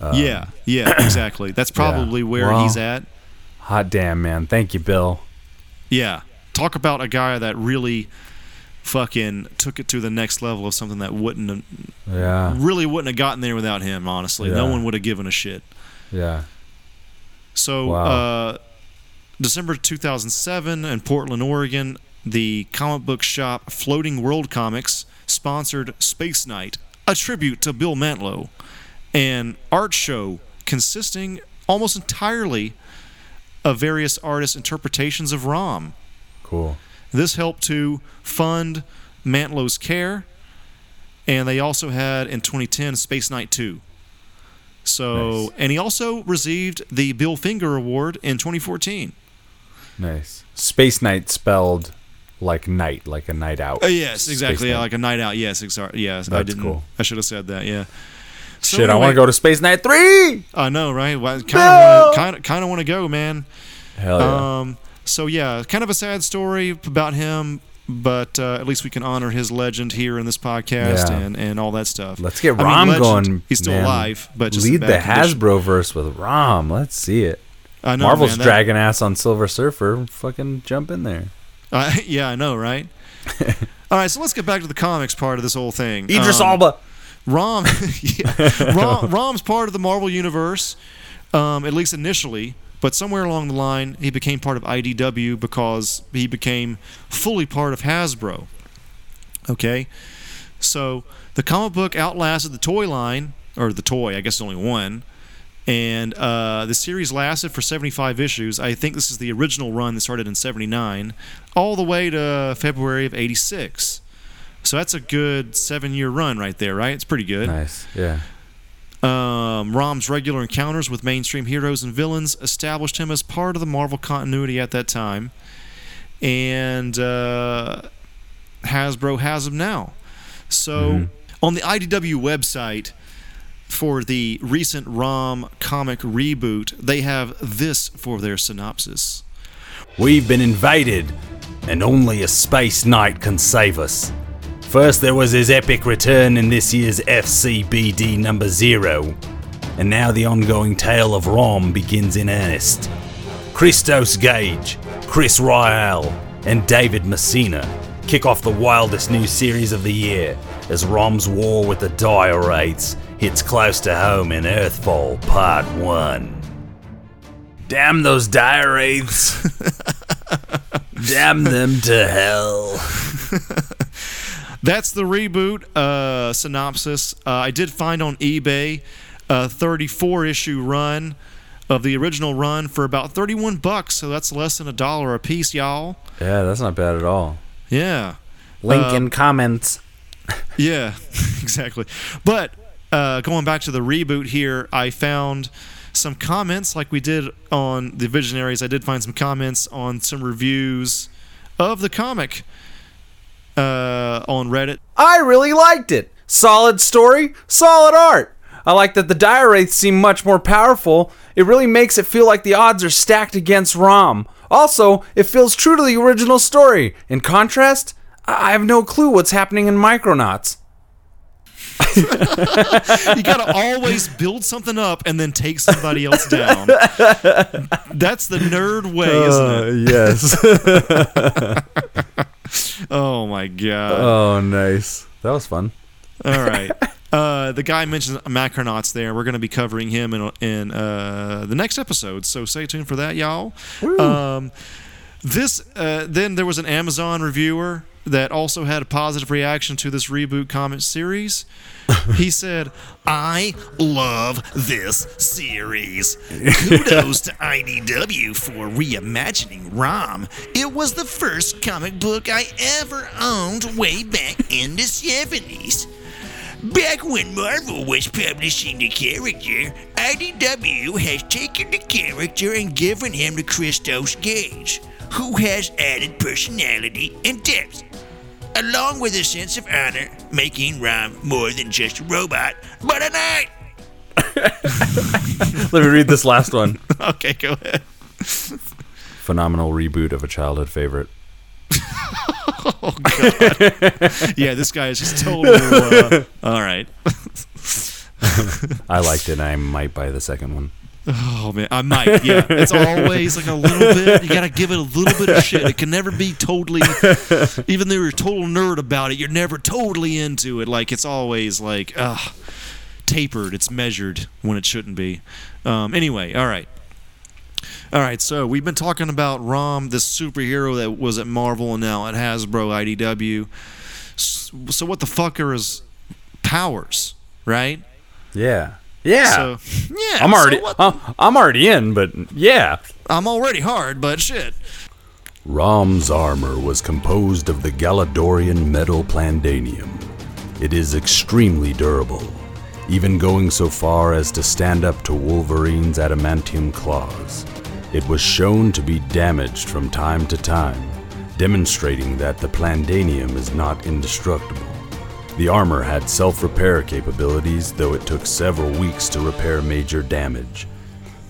Um, yeah, yeah, exactly. That's probably where Well- he's at. Hot damn, man! Thank you, Bill. Yeah. Talk about a guy that really fucking took it to the next level of something that wouldn't have, Yeah, really wouldn't have gotten there without him, honestly. No one would have given a shit. yeah. So, Wow. uh, December 2007 in Portland, Oregon, the comic book shop Floating World Comics sponsored Space Night, a tribute to Bill Mantlo, an art show consisting almost entirely of various artists' interpretations of Rom. Cool. This helped to fund Mantlo's care, and they also had in 2010 Space Night 2. So, Nice. and he also received the Bill Finger Award in 2014. Nice. Space Night spelled like night, like a night out. Uh, yes, exactly. Yeah, like a night out. Yes, exactly. Yes, I didn't. cool. I should have said that. Yeah. So Shit, I want to go to Space Night three. I know, right? Well, kind of, kind of, want to go, man. Hell yeah. Um, so yeah, kind of a sad story about him, but uh, at least we can honor his legend here in this podcast Yeah. and, and all that stuff. Let's get I mean, Rom legend, going. He's still man. alive, but lead the. Hasbro verse with Rom. Let's see it. I know, Marvel's man, that- dragging ass on Silver Surfer. Fucking jump in there. Uh, yeah, I know, right? all right, so let's get back to the comics part of this whole thing. Idris Um, Elba. Rom, yeah, Rom, Rom's part of the Marvel universe, um, at least initially. But somewhere along the line, he became part of IDW because he became fully part of Hasbro. Okay, so the comic book outlasted the toy line, or the toy. I guess only one. And uh, the series lasted for 75 issues. I think this is the original run that started in 79, all the way to February of 86. So that's a good seven year run right there, right? It's pretty good. Nice. Yeah. Um, Rom's regular encounters with mainstream heroes and villains established him as part of the Marvel continuity at that time. And uh, Hasbro has him now. So on the IDW website, for the recent ROM comic reboot, they have this for their synopsis. We've been invaded, and only a space knight can save us. First, there was his epic return in this year's FCBD number zero, and now the ongoing tale of Rom begins in earnest. Christos Gage, Chris Ryall, and David Messina kick off the wildest new series of the year as Rom's war with the Dire Wraiths hits close to home in Earthfall Part 1. Damn those Dire Wraiths! Damn them to hell. That's the reboot uh, synopsis. Uh, I did find on eBay a 34 issue run of the original run for about 31 bucks, so that's less than a dollar a piece, y'all. Yeah, that's not bad at all. Yeah. Link Uh, in comments. Yeah, exactly. But uh, going back to the reboot here, I found some comments like we did on the Visionaries. I did find some comments on some reviews of the comic uh, on Reddit. I really liked it. Solid story, solid art. I like that the Dire Wraiths seem much more powerful. It really makes it feel like the odds are stacked against Rom. Also, it feels true to the original story. In contrast, I I have no clue what's happening in Micronauts. You got to always build something up and then take somebody else down. That's the nerd way, isn't it? yes. Oh my god. oh, nice. That was fun. All right. Uh, the guy mentions Micronauts there. We're going to be covering him in, in uh, the next episode, so stay tuned for that, y'all. Um, this uh, then there was an Amazon reviewer that also had a positive reaction to this reboot comic series. He said, I love this series. Kudos to IDW for reimagining ROM. It was the first comic book I ever owned way back in the 70s. Back when Marvel was publishing the character, IDW has taken the character and given him to Christos Gage, who has added personality and depth, along with a sense of honor, making Rom more than just a robot, but a knight. Let me read this last one. okay, go ahead. Phenomenal reboot of a childhood favorite. oh god. Yeah, this guy is just total. Uh, all right. I liked it. and I might buy the second one. Oh man, I might. Yeah, it's always like a little bit. You gotta give it a little bit of shit. It can never be totally. Even though you're a total nerd about it, you're never totally into it. Like it's always like, uh tapered. It's measured when it shouldn't be. Um, anyway, all right. All right, so we've been talking about Rom, this superhero that was at Marvel and now at Hasbro IDW. So what the fuck are his powers, right? Yeah. Yeah. So yeah, I'm so already what- uh, I'm already in, but yeah. I'm already hard, but shit. Rom's armor was composed of the Galadorian metal plandanium. It is extremely durable, even going so far as to stand up to Wolverine's adamantium claws. It was shown to be damaged from time to time, demonstrating that the plandanium is not indestructible. The armor had self repair capabilities, though it took several weeks to repair major damage.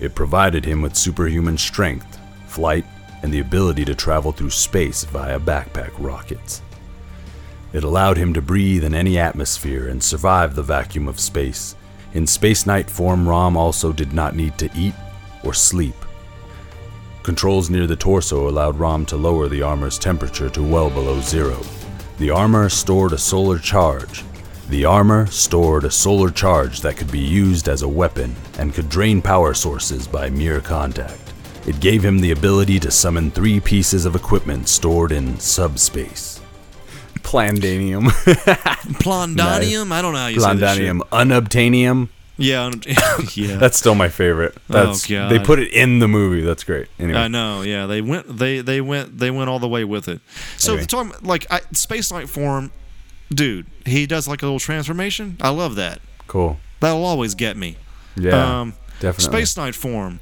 It provided him with superhuman strength, flight, and the ability to travel through space via backpack rockets. It allowed him to breathe in any atmosphere and survive the vacuum of space. In Space Knight form, Rom also did not need to eat or sleep. Controls near the torso allowed Rom to lower the armor's temperature to well below zero. The armor stored a solar charge. The armor stored a solar charge that could be used as a weapon and could drain power sources by mere contact. It gave him the ability to summon three pieces of equipment stored in subspace. Plandanium. Plondonium? I don't know how you say this. Plandanium. Unobtainium. Yeah, yeah. That's still my favorite. That's God. they put it in the movie. That's great. Anyway. I know. Yeah, they went. They they went. They went all the way with it. So Okay. talking like I, Space Knight form, dude. He does like a little transformation. I love that. Cool. That'll always get me. Yeah. um, definitely. Space Knight form.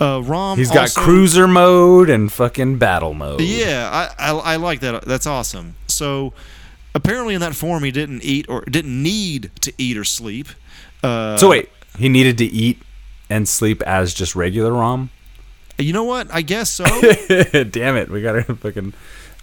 Uh, Rom. He's got also- cruiser mode and fucking battle mode. Yeah, I, I I like that. That's awesome. So apparently in that form he didn't eat or didn't need to eat or sleep. Uh, So wait, he needed to eat and sleep as just regular Rom? you know what? I guess so. Damn it, we gotta fucking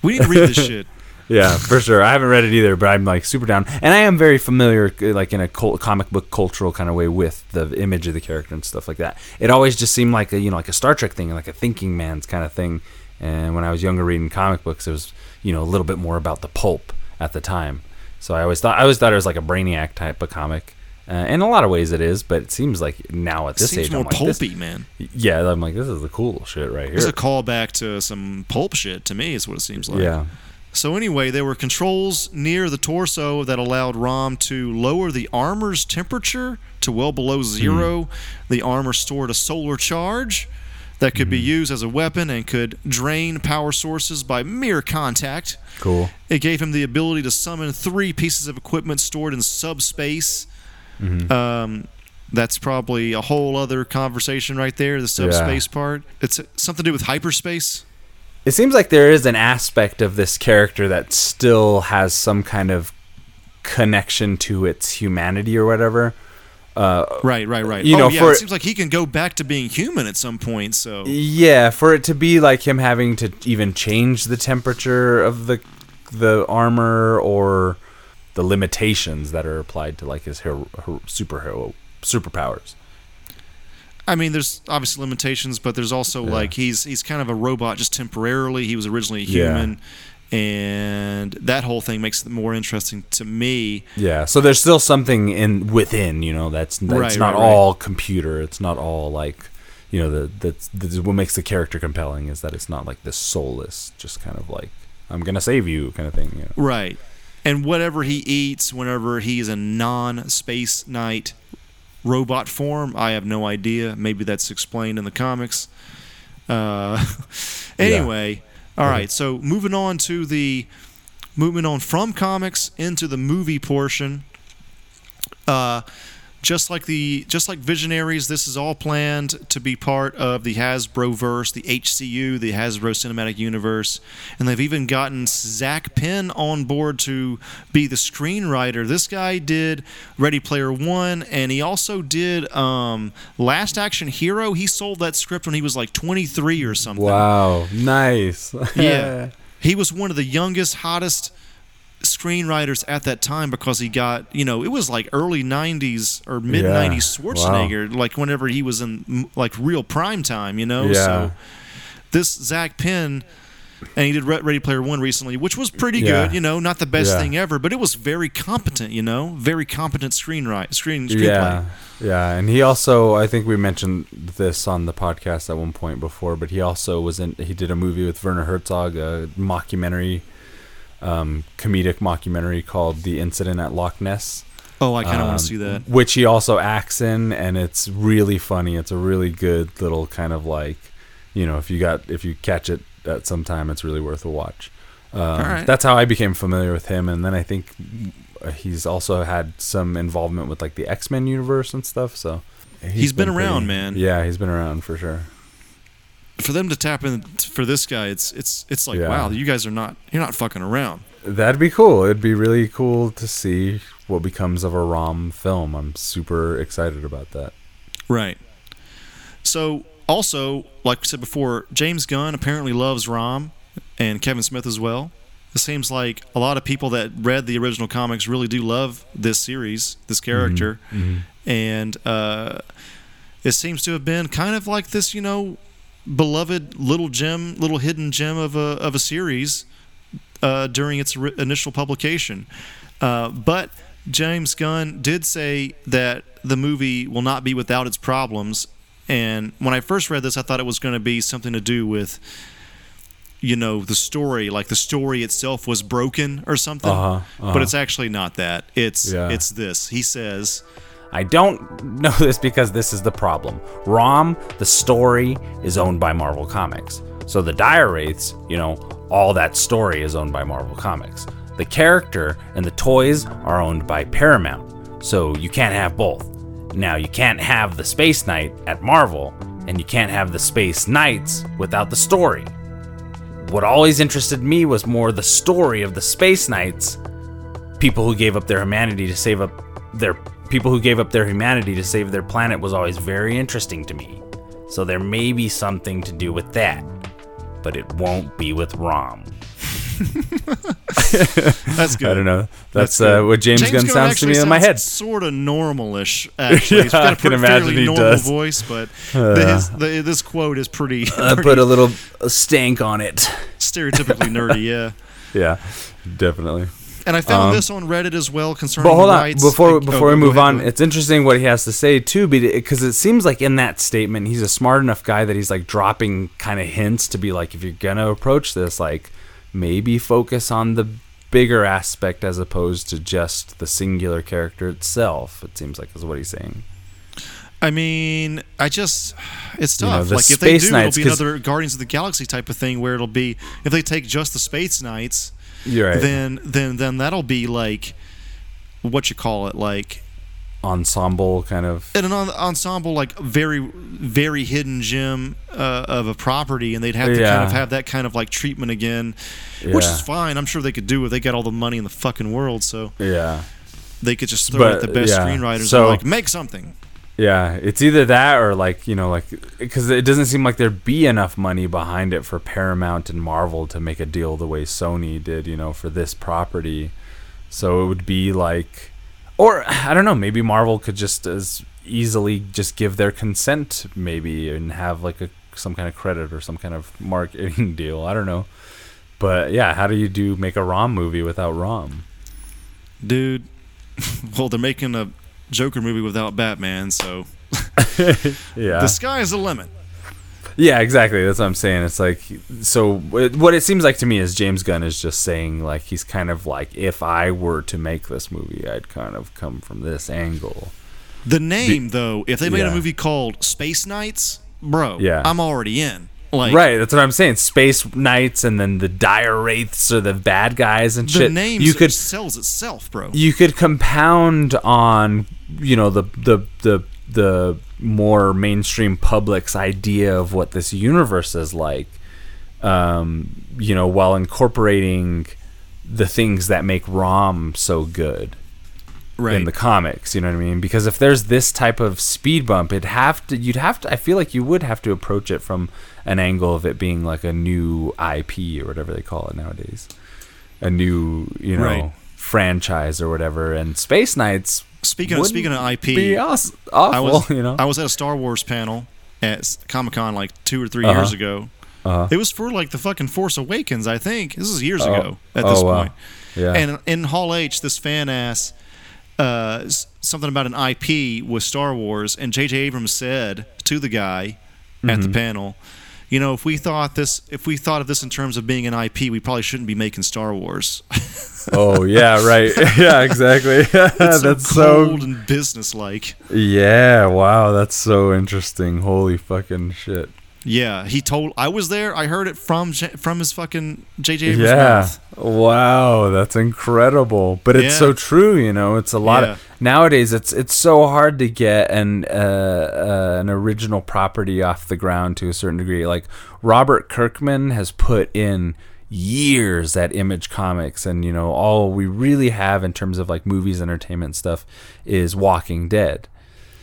we need to read this shit. yeah, for sure. I haven't read it either, but I'm like super down, and I am very familiar, uh, like in a cult, comic book cultural kind of way, with the image of the character and stuff like that. It always just seemed like a you know like a Star Trek thing, like a thinking man's kind of thing. And when I was younger reading comic books, it was you know a little bit more about the pulp at the time. So I always thought I always thought it was like a Brainiac type of comic. Uh, in a lot of ways, it is, but it seems like now at this Seems age, more I'm like, this- pulpy, man. yeah, I'm like, this is the cool shit right here. It's a callback to some pulp shit to me. Is what it seems like. yeah, So anyway, there were controls near the torso that allowed Rom to lower the armor's temperature to well below zero. The armor stored a solar charge that could be used as a weapon and could drain power sources by mere contact. cool. It gave him the ability to summon three pieces of equipment stored in subspace. Um, that's probably a whole other conversation right there. The subspace part. It's something to do with hyperspace. It seems like there is an aspect of this character that still has some kind of connection to its humanity or whatever. Right, right, right. You oh, know, yeah, for- it seems like he can go back to being human at some point. So Yeah, for it to be like him having to even change the temperature of the the armor or the limitations that are applied to like his hero, hero, superhero superpowers. I mean, there's obviously limitations, but there's also like he's he's kind of a robot just temporarily. He was originally a Yeah. human, and that whole thing makes it more interesting to me. Yeah, so there's still something in within, you know, that's that's Right, not right, right. all computer. It's not all like, you know, the that's, that's what makes the character compelling is that it's not like this soulless, just kind of like I'm gonna save you, kind of thing. You know? Right. And whatever he eats, whenever he's in non Space Knight robot form, I have no idea. Maybe that's explained in the comics. Uh, anyway, all right. So moving on to the moving on from comics into the movie portion. Uh, just like the just like Visionaries, this is all planned to be part of the Hasbro verse, the HCU, the Hasbro Cinematic Universe, and they've even gotten Zak Penn on board to be the screenwriter. This guy did Ready Player One, and he also did um, Last Action Hero. He sold that script when he was like 23 or something. Wow, nice. Yeah. he was one of the youngest, hottest screenwriters at that time because he got, you know, it was like early 90s or mid 90s Wow. Schwarzenegger, like whenever he was in like real prime time, you know? Yeah. So this Zak Penn, and he did Ready Player One recently, which was pretty Yeah. good, you know, not the best thing ever, but it was very competent, you know, very competent screenwrite, screen, screenplay. Yeah, yeah, and he also, I think we mentioned this on the podcast at one point before, but he also was in. He did a movie with Werner Herzog, a mockumentary, um, comedic mockumentary called "The Incident at Loch Ness." Oh, I kind of want um, to see that. Which he also acts in, and it's really funny. It's a really good little kind of like, you know, if you got if you catch it at some time, it's really worth a watch. Um, right. That's how I became familiar with him, and then I think uh, he's also had some involvement with like the X Men universe and stuff. So He's been around, man. Yeah, he's been around for sure. For them to tap in for this guy, it's it's it's like Yeah. wow, you guys are not you're not fucking around. That'd be cool. It'd be really cool to see what becomes of a Rom film. I'm super excited about that. Right. So, also, like we said before, James Gunn apparently loves Rom and Kevin Smith as well. It seems like a lot of people that read the original comics really do love this series, this character. And uh, it seems to have been kind of like this, you know, beloved little gem, little hidden gem of a, of a series uh, during its ri- initial publication. Uh, but James Gunn did say that the movie will not be without its problems. And when I first read this, I thought it was going to be something to do with, you know, the story, like the story itself was broken or something. Uh-huh, uh-huh. But it's actually not that. It's Yeah. it's this. He says, I don't know this because this is the problem. ROM, the story, is owned by Marvel Comics. So the Dire Wraiths, you know, all that story is owned by Marvel Comics. The character and the toys are owned by Paramount. So you can't have both. Now, you can't have the Space Knight at Marvel, and you can't have the Space Knights without the story. What always interested me was more the story of the Space Knights people who gave up their humanity to save up their people who gave up their humanity to save their planet was always very interesting to me. So there may be something to do with that, but it won't be with Rom. "That's good." I don't know. That's, That's uh, what James, Gunn sounds to me in my head. Sort of normalish, actually. He's Yeah, got I a can imagine he normal does. voice, but the, his, the, this quote is pretty, I pretty put a little stank on it. stereotypically nerdy. Yeah. Yeah, definitely. And I found Um, this on Reddit as well concerning But hold the on, rights. before Oh, before we move ahead, on, it's interesting what he has to say too, because it seems like in that statement he's a smart enough guy that he's like dropping kind of hints to be like, if you're gonna approach this, like maybe focus on the bigger aspect as opposed to just the singular character itself. It seems like is what he's saying. I mean, I just it's You know, tough. the like if they Space do, Knights, it'll be another Guardians of the Galaxy type of thing where it'll be if they take just the Space Knights, right. then then then that'll be like what you call it, like Ensemble kind of. in an en- ensemble like very very hidden gem uh, of a property and they'd have to kind of have that kind of like treatment again which is fine i'm sure they could do it they got all the money in the fucking world so Yeah. they could just throw But, out the best yeah, screenwriters so- and like make something Yeah, it's either that or like you know, like because it doesn't seem like there'd be enough money behind it for Paramount and Marvel to make a deal the way Sony did, you know, for this property. So it would be like, or I don't know, maybe Marvel could just as easily just give their consent, maybe, and have like a some kind of credit or some kind of marketing deal. I don't know, but yeah, how do you do make a Rom movie without Rom? dude well they're making a joker movie without batman so Yeah, the sky's the limit Yeah, exactly. That's what I'm saying. It's like so. It, what it seems like to me is James Gunn is just saying like he's kind of like if I were to make this movie, I'd kind of come from this angle. The name, though, if they made Yeah. a movie called Space Knights, bro, Yeah. I'm already in. Like, right. That's what I'm saying. Space Knights and then the Dire Wraiths are the bad guys and The shit. name you could sells itself, bro. you could compound on you know the the the the more mainstream public's idea of what this universe is like um you know while incorporating the things that make rom so good right. in the comics you know what i mean because if there's this type of speed bump it'd have to you'd have to i feel like you would have to approach it from an angle of it being like a new ip or whatever they call it nowadays a new you know Right. franchise or whatever and space knights Speaking of speaking of IP, awes- awful I was you know I was at a Star Wars panel at Comic Con like two or 3 Uh-huh. years ago. Uh-huh. It was for like the fucking Force Awakens, I think. This is years Oh. ago at Oh, this wow. point. Yeah. And in Hall H, this fan asked uh, something about an IP with Star Wars, and J.J. Abrams said to the guy at Mm-hmm. the panel, "You know, if we thought this, if we thought of this in terms of being an IP, we probably shouldn't be making Star Wars." oh yeah right yeah exactly that's so so cold and businesslike. yeah wow that's so interesting holy fucking shit Yeah, he told. I was there. I heard it from J- from his fucking J.J. Abrams' yeah mouth. wow that's incredible but it's Yeah. so true you know it's a lot Yeah. of nowadays it's it's so hard to get an uh, uh, an original property off the ground to a certain degree like robert kirkman has put in years at image comics and you know all we really have in terms of like movies entertainment stuff is walking dead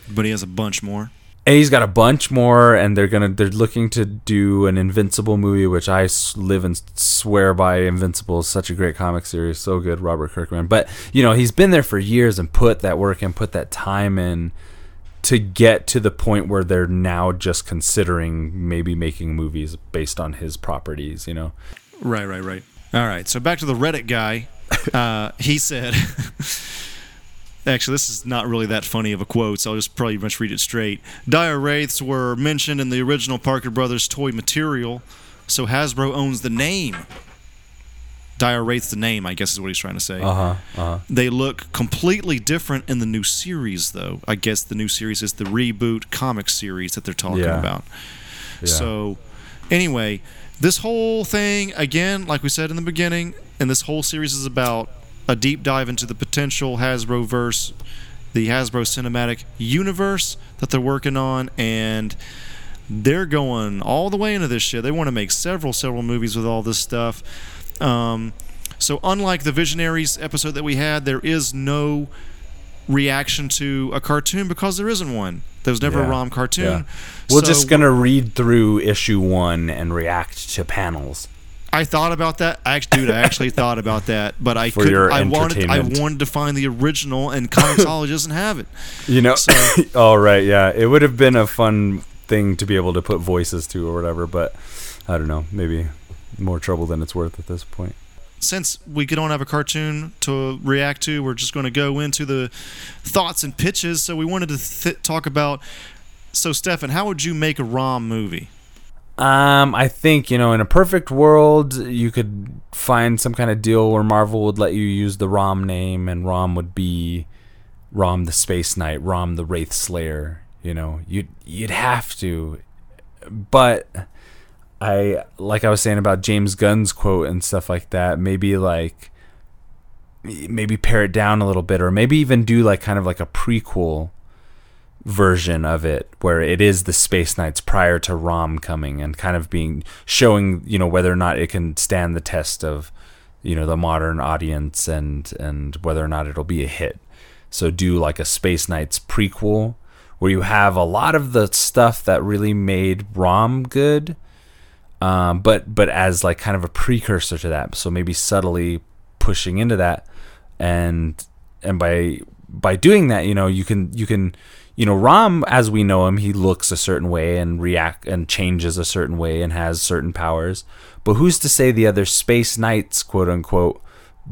But he has a bunch more. And he's got a bunch more and they're gonna they're looking to do an invincible movie which I live and swear by invincible is such a great comic series so good robert kirkman but you know he's been there for years and put that work and put that time in to get to the point where they're now just considering maybe making movies based on his properties you know Right, right, right. All right. So back to the Reddit guy. Uh, he said, actually, this is not really that funny of a quote, so I'll just probably much read it straight. Dire Wraiths were mentioned in the original Parker Brothers toy material, so Hasbro owns the name. Dire Wraiths, the name, I guess is what he's trying to say. uh-huh uh-huh They look completely different in the new series, though. I guess the new series is the reboot comic series that they're talking Yeah. about. Yeah. So, anyway, this whole thing, again, like we said in the beginning, and this whole series is about a deep dive into the potential Hasbro verse, the Hasbro cinematic universe that they're working on, and they're going all the way into this shit. They want to make several, several movies with all this stuff. Um, so, unlike the Visionaries episode that we had, there is no reaction to a cartoon because there isn't one. There was never a ROM cartoon. Yeah. we're So just gonna read through issue one and react to panels I thought about that. I actually, dude, I actually thought about that, but I couldn't. your I wanted. I wanted to find the original, and Comixology doesn't have it. You know, So- all right, yeah, it would have been a fun thing to be able to put voices to or whatever, but I don't know, maybe more trouble than it's worth at this point. Since we don't have a cartoon to react to, we're just going to go into the thoughts and pitches. So we wanted to th- talk about. So, Stefan, how would you make a ROM movie? Um, I think you know, in a perfect world, you could find some kind of deal where Marvel would let you use the Rom name, and Rom would be Rom the Space Knight, Rom the Wraith Slayer. You know, you'd you'd have to, but I like I was saying about James Gunn's quote and stuff like that. Maybe like maybe pare it down a little bit, or maybe even do like kind of like a prequel version of it where it is the space knights prior to rom coming and kind of being showing you know whether or not it can stand the test of you know the modern audience and and whether or not it'll be a hit. So do like a space knights prequel where you have a lot of the stuff that really made rom good um, but but as like kind of a precursor to that. So maybe subtly pushing into that and and by by doing that you know you can you can you know rom as we know him he looks a certain way and react and changes a certain way and has certain powers but who's to say the other space knights quote unquote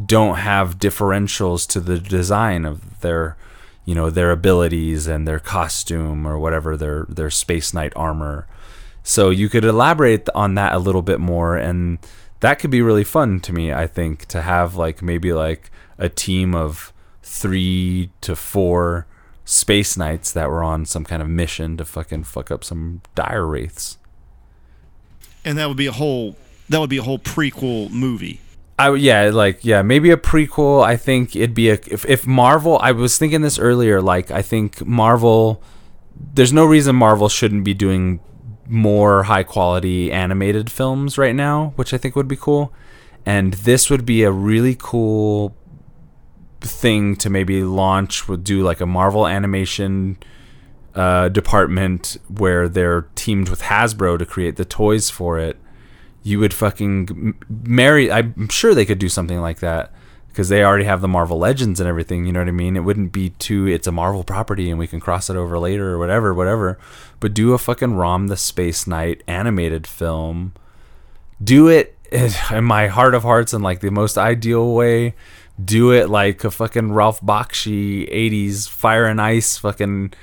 don't have differentials to the design of their you know their abilities and their costume or whatever their their space knight armor So you could elaborate on that a little bit more, and that could be really fun to me. I think to have like maybe like a team of three to four space knights that were on some kind of mission to fucking fuck up some dire wraiths. And that would be a whole that would be a whole prequel movie. I yeah, like yeah, maybe a prequel. I think it'd be a if, if Marvel. I was thinking this earlier. Like I think Marvel. There's no reason Marvel shouldn't be doing more high quality animated films right now, which I think would be cool. And this would be a really cool thing to maybe launch. Would do like a Marvel animation uh, department where they're teamed with Hasbro to create the toys for it you would fucking marry. I'm sure they could do something like that because they already have the Marvel Legends and everything. You know what I mean? It wouldn't be too. It's a Marvel property and we can cross it over later or whatever, whatever. But do a fucking Rom the Space Knight animated film. Do it in my heart of hearts in like the most ideal way. Do it like a fucking Ralph Bakshi 80s Fire and Ice fucking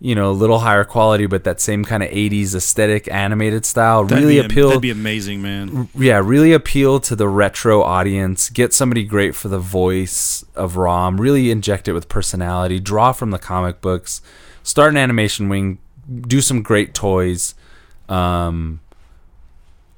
you know, a little higher quality, but that same kind of 80s aesthetic animated style That'd really appeal That'd be amazing, man. yeah, really appeal to the retro audience. Get somebody great for the voice of Rom. Really inject it with personality. Draw from the comic books. Start an animation wing. Do some great toys. Um,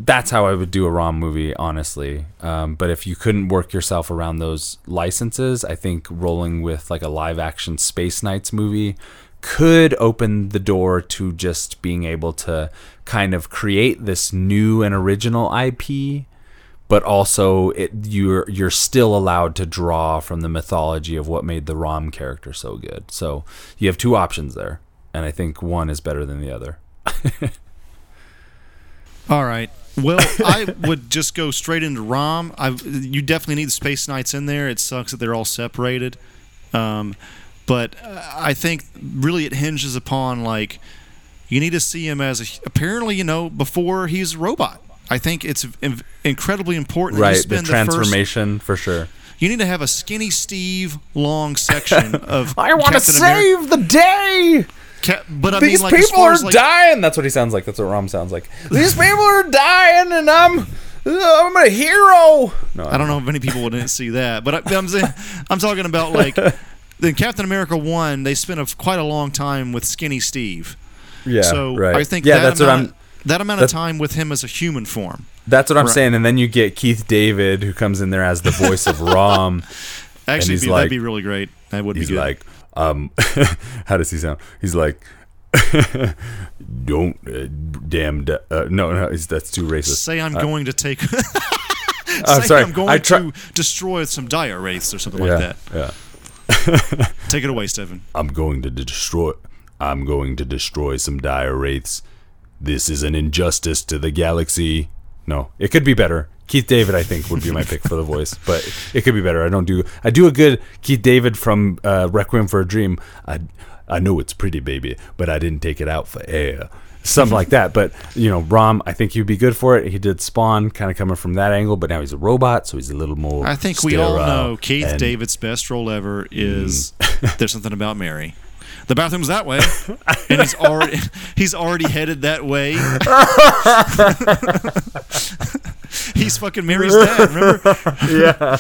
that's how I would do a ROM movie, honestly. Um, but if you couldn't work yourself around those licenses, I think rolling with like a live action Space Knights movie could open the door to just being able to kind of create this new and original IP, but also it you're you're still allowed to draw from the mythology of what made the Rom character so good. So you have two options there, and I think one is better than the other. All right. Well, I would just go straight into ROM. I you definitely need the Space Knights in there. It sucks that they're all separated. Um, but uh, I think really it hinges upon like you need to see him as a, apparently you know before he's a robot. I think it's in- incredibly important. right, the spend the first- transformation for sure. you need to have a skinny Steve long section of. I want to save the day. But I These mean, like, people are like, dying. That's what he sounds like. That's what Rom sounds like. These people are dying, and I'm I'm a hero. No, I don't know if many people would see that, but I, I'm saying, I'm talking about like in Captain America one, they spent a, quite a long time with Skinny Steve. Yeah, so right. I think yeah, that that's what amount I'm. of, that amount of time with him as a human form. That's what I'm Right. saying. And then you get Keith David, who comes in there as the voice of Rom. Actually, be, like- that'd be really great. That would be He's good. like, um, how does he sound? He's like, don't uh, damn. Uh, no, no, that's too racist. say I'm Uh, going to take. I'm sorry. I'm going I try- to destroy some dire wraiths or something yeah, like that. yeah. Take it away, Stephen. I'm going to destroy. I'm going to destroy some dire wraiths. This is an injustice to the galaxy. No, it could be better. Keith David, I think, would be my pick for the voice, but it could be better. I don't do. I do a good Keith David from uh, Requiem for a Dream. I, I know it's pretty, baby, but I didn't take it out for air. something like that. But you know, Rom, I think he'd be good for it. He did Spawn, kind of coming from that angle, but now he's a robot, so he's a little more. I think we all know Keith and- David's best role ever is "There's Something About Mary." The bathroom's that way, and he's already he's already headed that way. he's fucking Mary's dad. Remember? yeah,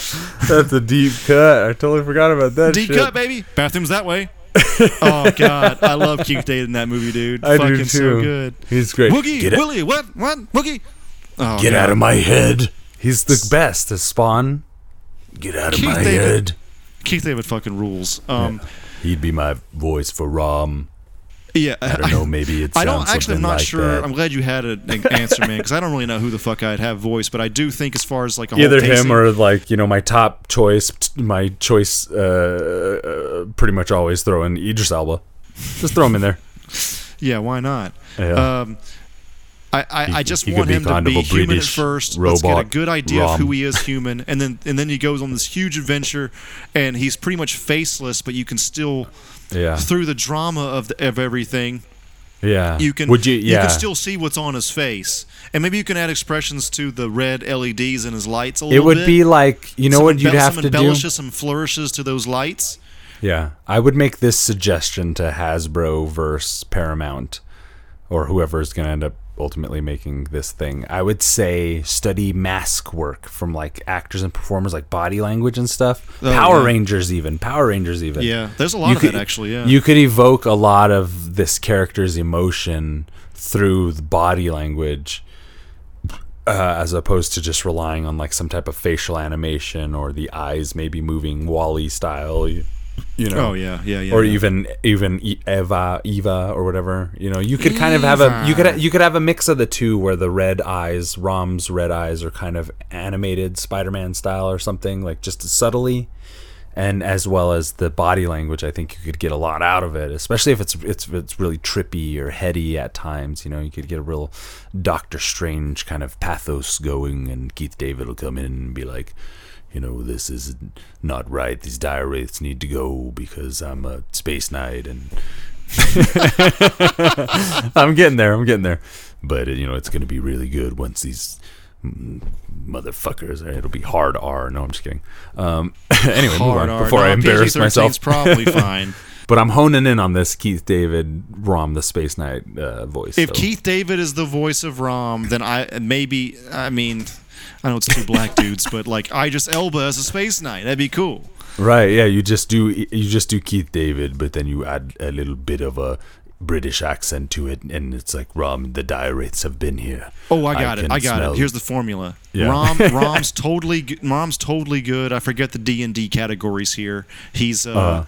that's a deep cut. I totally forgot about that. Deep shit. cut, baby. Bathroom's that way. oh God, I love Keith David in that movie, dude. I Fucking do too. so good. He's great. Woogie, Get Willie, what, what, Woogie? Oh, Get God. out of my head. He's the best. As Spawn. Get out of Keith my David. head. Keith David fucking rules. Um, He'd be my voice for Rom. Yeah, I don't know. Maybe it I don't actually. I'm not like sure. that. I'm glad you had an an answer, man, because I don't really know who the fuck I'd have voice, but I do think as far as like a whole Either him or like you know my top choice. My choice, uh, uh, pretty much always throw in Idris Elba. Just throw him in there. yeah, why not? Yeah. Um, I, I, He- I just want him to be a human at British first. Let's get a good idea of who he is human, and then and then he goes on this huge adventure, and he's pretty much faceless, but you can still Yeah. through the drama of the, of everything, Yeah. you can Would you? Yeah. can still see what's on his face, and maybe you can add expressions to the red LEDs in his lights a little bit. it would bit. be like you know some what you'd have to do. embellishes, some flourishes to those lights. Yeah, I would make this suggestion to Hasbro versus Paramount. Or whoever is going to end up ultimately making this thing. I would say study mask work from like actors and performers, like body language and stuff. Oh, Power yeah. Rangers, even Power Rangers, even. Yeah, there's a lot You of could- that actually. Yeah, You could evoke a lot of this character's emotion through the body language, uh, as opposed to just relying on like some type of facial animation or the eyes maybe moving WALL-E style. You, know. Oh yeah, yeah, yeah. Or yeah. even even Eva Eva or whatever you know you could kind of have a you could you could have a mix of the two where the red eyes Rom's red eyes are kind of animated Spider-Man style or something like just subtly and as well as the body language i think you could get a lot out of it especially if it's it's it's really trippy or heady at times you know you could get a real doctor strange kind of pathos going and keith david will come in and be like you know this is not right. These dire wraiths need to go because i'm a space knight and i'm getting there i'm getting there. But you know it's going to be really good once these motherfuckers it'll be hard r. No i'm just kidding. Um anyway move on R. before No, i embarrass PG-13 's myself. probably fine. but i'm honing in on this keith david rom the space knight uh, voice If so- Keith David is the voice of Rom, then I maybe I mean I know it's two black dudes, but like I just Elba as a space knight, that'd be cool. Right, yeah, you just do you just do Keith David, but then you add a little bit of a British accent to it, and it's like Rom, the wraiths have been here. Oh, I got it. I got smell- it. Here's the formula. Yeah. Rom Rom's totally Rom's totally good. I forget the D and D categories here. He's uh, Uh-huh.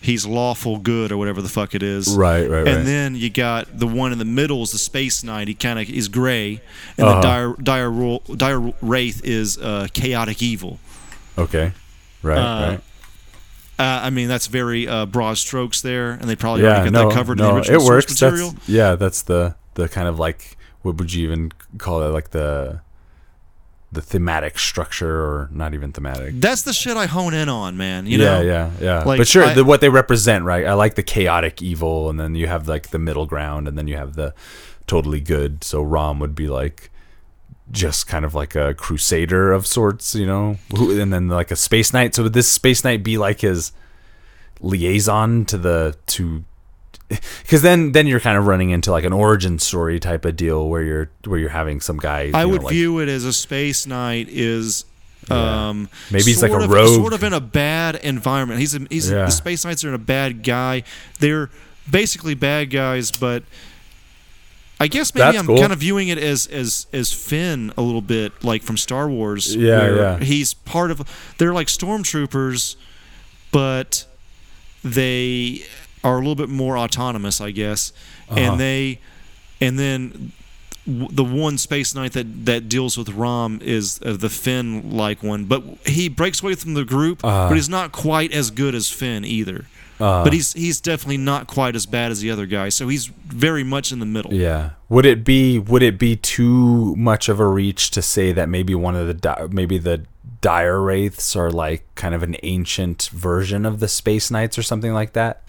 He's lawful good or whatever the fuck it is. Right, right, right. And then you got the one in the middle is the space knight. He kind of is gray, and Uh-huh. the dire dire dire wraith is uh, chaotic evil. Okay, right, Uh, right. Uh, I mean, that's very uh, broad strokes there, and they probably Yeah, already got no, that covered no, in the original it source works. material. That's, yeah, that's the the kind of like what would you even call it? Like the the thematic structure, or not even thematic. That's the shit I hone in on, man. You yeah, know? yeah, yeah. Like, but sure, I- the, what they represent, right? I like the chaotic evil, and then you have like the middle ground, and then you have the totally good. So Rom would be like just kind of like a crusader of sorts, you know, and then like a space knight. So would this space knight be like his liaison to the to? Because then, then you're kind of running into like an origin story type of deal where you're where you're having some guy. I you know, would like- view it as a space knight is. Yeah. Um, Maybe he's like a of, rogue. sort of in a bad environment. He's a, he's Yeah. the space knights are in a bad guy. They're basically bad guys, but I guess maybe That's I'm cool. kind of viewing it as as as Finn a little bit, like from Star Wars. Yeah, where yeah. He's part of. They're like stormtroopers, but they are a little bit more autonomous, I guess. Uh-huh. And they, and then the one space knight that that deals with Rom is uh, the Finn like one, but he breaks away from the group, Uh-huh. but he's not quite as good as Finn either. Uh, but he's he's definitely not quite as bad as the other guy, so he's very much in the middle. Yeah. Would it be would it be too much of a reach to say that maybe one of the di- maybe the dire wraiths are like kind of an ancient version of the space knights or something like that?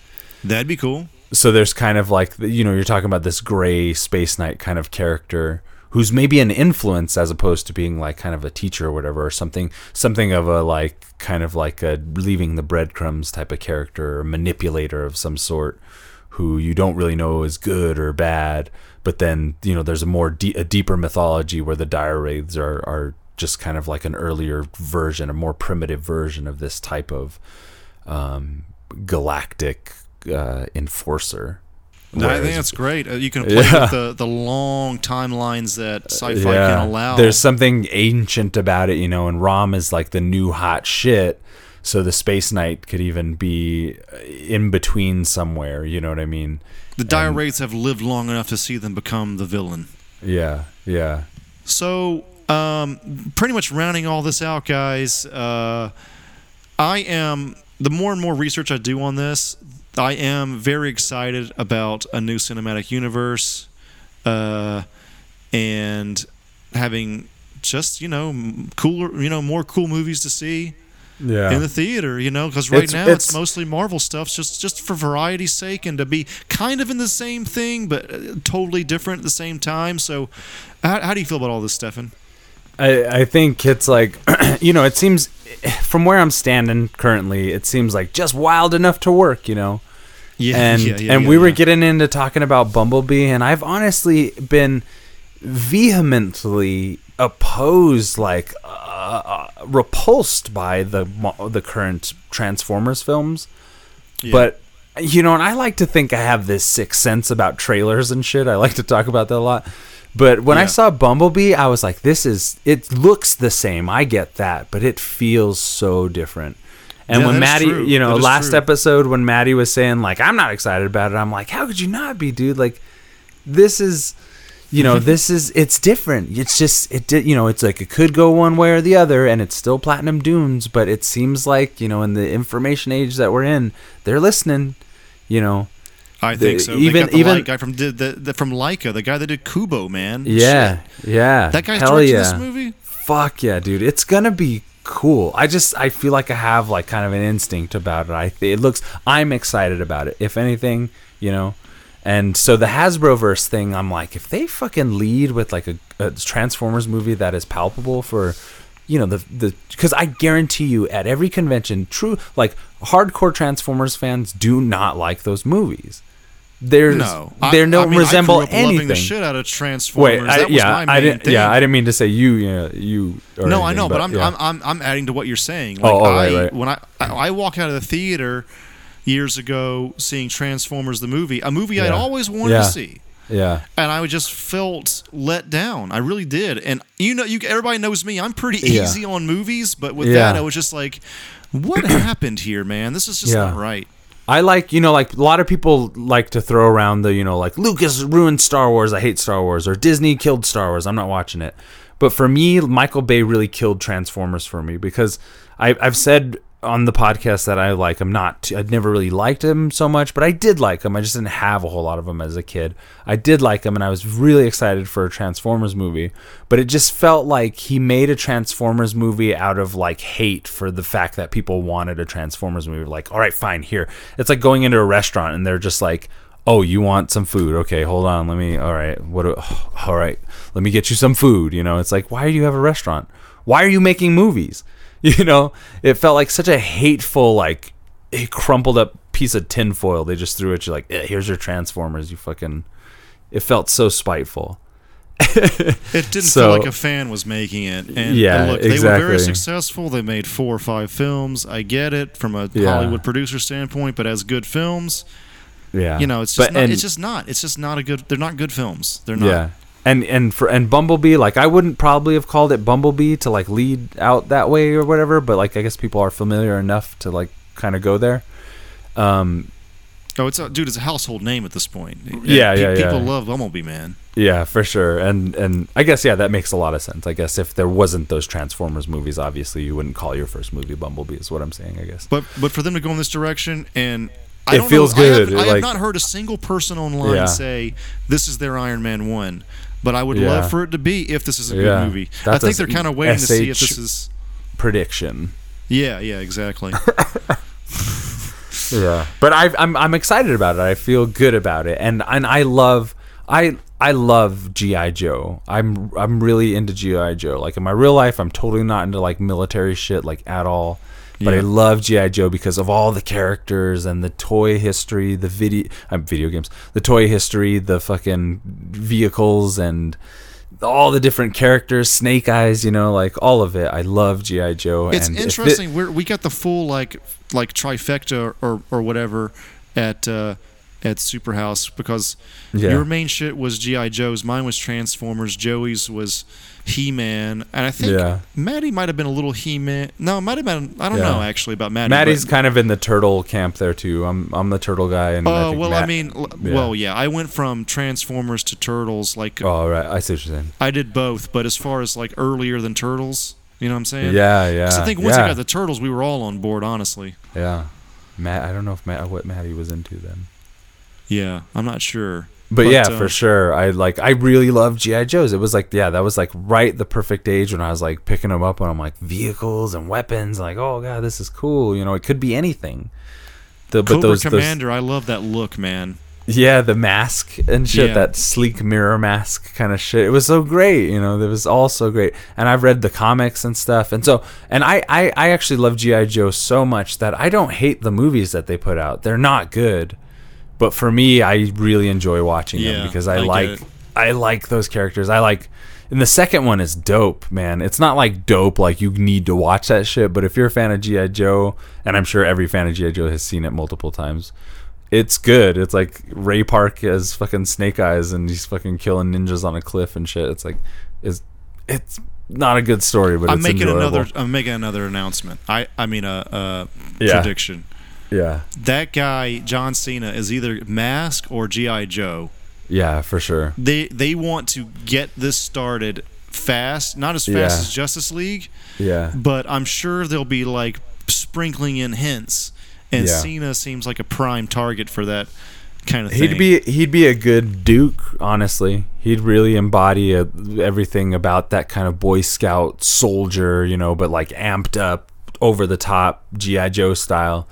That'd be cool. So there's kind of like you know you're talking about this gray space knight kind of character who's maybe an influence as opposed to being like kind of a teacher or whatever or something something of a like kind of like a leaving the breadcrumbs type of character or manipulator of some sort who you don't really know is good or bad but then you know there's a more de- a deeper mythology where the dire wraiths are are just kind of like an earlier version a more primitive version of this type of um, galactic uh, enforcer No, I think that's great. Uh, you can play Yeah. with the, the long timelines that sci-fi can allow. There's something ancient about it, you know, and Rom is like the new hot shit. So the Space Knight could even be uh, in between somewhere, you know what I mean? the dire wraiths have lived long enough to see them become the villain. Yeah, yeah. So, um, pretty much rounding all this out, guys, uh, I am, the more and more research I do on this, I am very excited about a new cinematic universe uh, and having just, you know, cooler, you know, more cool movies to see Yeah. in the theater, you know, because right It's- now it's, it's- mostly Marvel stuff, just just for variety's sake and to be kind of in the same thing, but uh, totally different at the same time. So, how, how do you feel about all this, Stefan? I, I think it's like, you know, it seems from where I'm standing currently, it seems like just wild enough to work, you know. Yeah, and yeah, yeah, and yeah, we were getting into talking about Bumblebee, and I've honestly been vehemently opposed, like uh, uh, repulsed by the the current Transformers films. But you know, and I like to think I have this sixth sense about trailers and shit. I like to talk about that a lot. But when I saw Bumblebee, I was like, "This is it looks the same. I get that, but it feels so different." And Yeah, when Maddie, true. you know, last true. episode when Maddie was saying like, "I'm not excited about it," I'm like, "How could you not be, dude?" Like, this is, you know, this is it's different. It's just it did, you know, it's like it could go one way or the other, and it's still Platinum Dunes, but it seems like you know, in the information age that we're in, they're listening. You know, I think The- so. even- the even- guy from did the, the from Laika, the guy that did Kubo, man. yeah, Shit. yeah, that guy's hell yeah. this movie. Fuck yeah, dude! It's gonna be cool. I just I feel like I have like kind of an instinct about it. I it looks I'm excited about it. If anything, you know. And so the Hasbroverse thing, I'm like, if they fucking lead with like a, a Transformers movie that is palpable for, you know, the the because I guarantee you at every convention, true like hardcore Transformers fans do not like those movies. There's No, they don't I mean, resemble I anything. loving the shit out of Transformers. Wait, I, that was yeah, I didn't. thing. Yeah, I didn't mean to say you. You, know, you no, I know, but, I'm, yeah. I'm I'm I'm adding to what you're saying. Oh, like Oh, oh, I right, right. when I, I walk out of the theater years ago seeing Transformers the movie, a movie I'd always wanted Yeah. to see. yeah. And I just felt let down. I really did. And you know, you everybody knows me. I'm pretty Yeah. easy on movies, but with Yeah. that, I was just like, "What happened here, man? This is just Yeah. not right." I like, you know, like a lot of people like to throw around the, you know, like Lucas ruined Star Wars. I hate Star Wars, or Disney killed Star Wars. I'm not watching it. But for me, Michael Bay really killed Transformers for me because I, I've said on the podcast that I like him not. I'd never really liked him so much, but I did like him. I just didn't have a whole lot of him as a kid. I did like him, and I was really excited for a Transformers movie. But it just felt like he made a Transformers movie out of like hate for the fact that people wanted a Transformers movie. Like, all right, fine, here. It's like going into a restaurant and they're just like, oh, you want some food? Okay, hold on. Let me. All right, what? Do, all right, let me get you some food. You know, it's like, why do you have a restaurant? Why are you making movies? You know, it felt like such a hateful, like a crumpled up piece of tinfoil they just threw at you. Like, eh, here's your Transformers. You fucking. It felt so spiteful. It didn't So- feel like a fan was making it. And, Yeah, and look, they were very successful. They made four or five films. I get it from a Yeah. Hollywood producer standpoint, but as good films, Yeah, you know, it's just But- not, and- it's just not. It's just not a good. They're not good films. They're not. Yeah. And and for and Bumblebee, like I wouldn't probably have called it Bumblebee to like lead out that way or whatever, but like I guess people are familiar enough to like kind of go there. Um, Oh, it's a, dude. It's a household name at this point. Yeah, yeah, yeah. People love Bumblebee, man. yeah, for sure. And and I guess yeah, that makes a lot of sense. I guess if there wasn't those Transformers movies, obviously you wouldn't call your first movie Bumblebee. Is what I'm saying. I guess. But but for them to go in this direction and. I It feels know, I have- good. I It, have, not heard a single person online Yeah. say this is their Iron Man one, but I would Yeah. love for it to be if this is a good Yeah. movie. I think they're kind of waiting to see if this is. Prediction. Yeah, yeah, exactly. Yeah, but I, I'm I'm excited about it. I feel good about it, and and I love I I love GI Joe. I'm I'm really into GI Joe. Like in my real life, I'm totally not into like military shit like at all. But I love GI Joe because of all the characters and the toy history, the video um, video games, the toy history, the fucking vehicles and all the different characters, Snake Eyes, you know, like all of it. I love GI Joe. It's and it- interesting. We're, we got the full like like trifecta or or whatever at uh, at Superhouse because Yeah. your main shit was GI Joe's, mine was Transformers, Joey's was He Man, and I think Yeah. Maddie might have been a little He Man. No, it might have been. I don't Yeah. know actually about Maddie. Maddie's but- kind of in the turtle camp there too. I'm I'm the turtle guy, and Oh think well, I mean, well, yeah. I went from Transformers to Turtles. Like Oh right, I see what you're saying. I did both, but as far as like earlier than Turtles, you know what I'm saying? Yeah, yeah. I think once yeah, I got the Turtles, we were all on board. Honestly. yeah. Matt, I don't know if Matt what Maddie was into then, Yeah, I'm not sure. but, yeah, uh, for sure. I like I really love GI Joes. It was like yeah, that was like right the perfect age when I was like picking them up and I'm like vehicles and weapons. Like oh god, this is cool. You know, it could be anything. The, Cobra those, those Commander, I love that look, man. Yeah, the mask and shit, Yeah. that sleek mirror mask kind of shit. It was so great, you know. It was all so great, and I've read the comics and stuff, and so and I I, I actually love GI Joe so much that I don't hate the movies that they put out. They're not good, but for me, I really enjoy watching Yeah, them because I, I like. I like those characters. I like. And the second one is dope, man. It's not like dope, like you need to watch that shit. But if you're a fan of GI Joe, and I'm sure every fan of GI Joe has seen it multiple times, it's good. It's like Ray Park as fucking Snake Eyes, and he's fucking killing ninjas on a cliff and shit. It's like, it's it's not a good story, but I'm it's making enjoyable. another. I'm making another announcement. I I mean a, a Yeah. prediction. Yeah, That guy John Cena is either Mask or GI Joe. yeah, for sure. They they want to get this started fast, not as fast Yeah. as Justice League, Yeah, but I'm sure they'll be like sprinkling in hints. And Yeah. Cena seems like a prime target for that kind of thing. he'd be he'd be a good Duke. Honestly, he'd really embody a, everything about that kind of Boy Scout soldier, you know, but like amped up, over the top GI Joe style.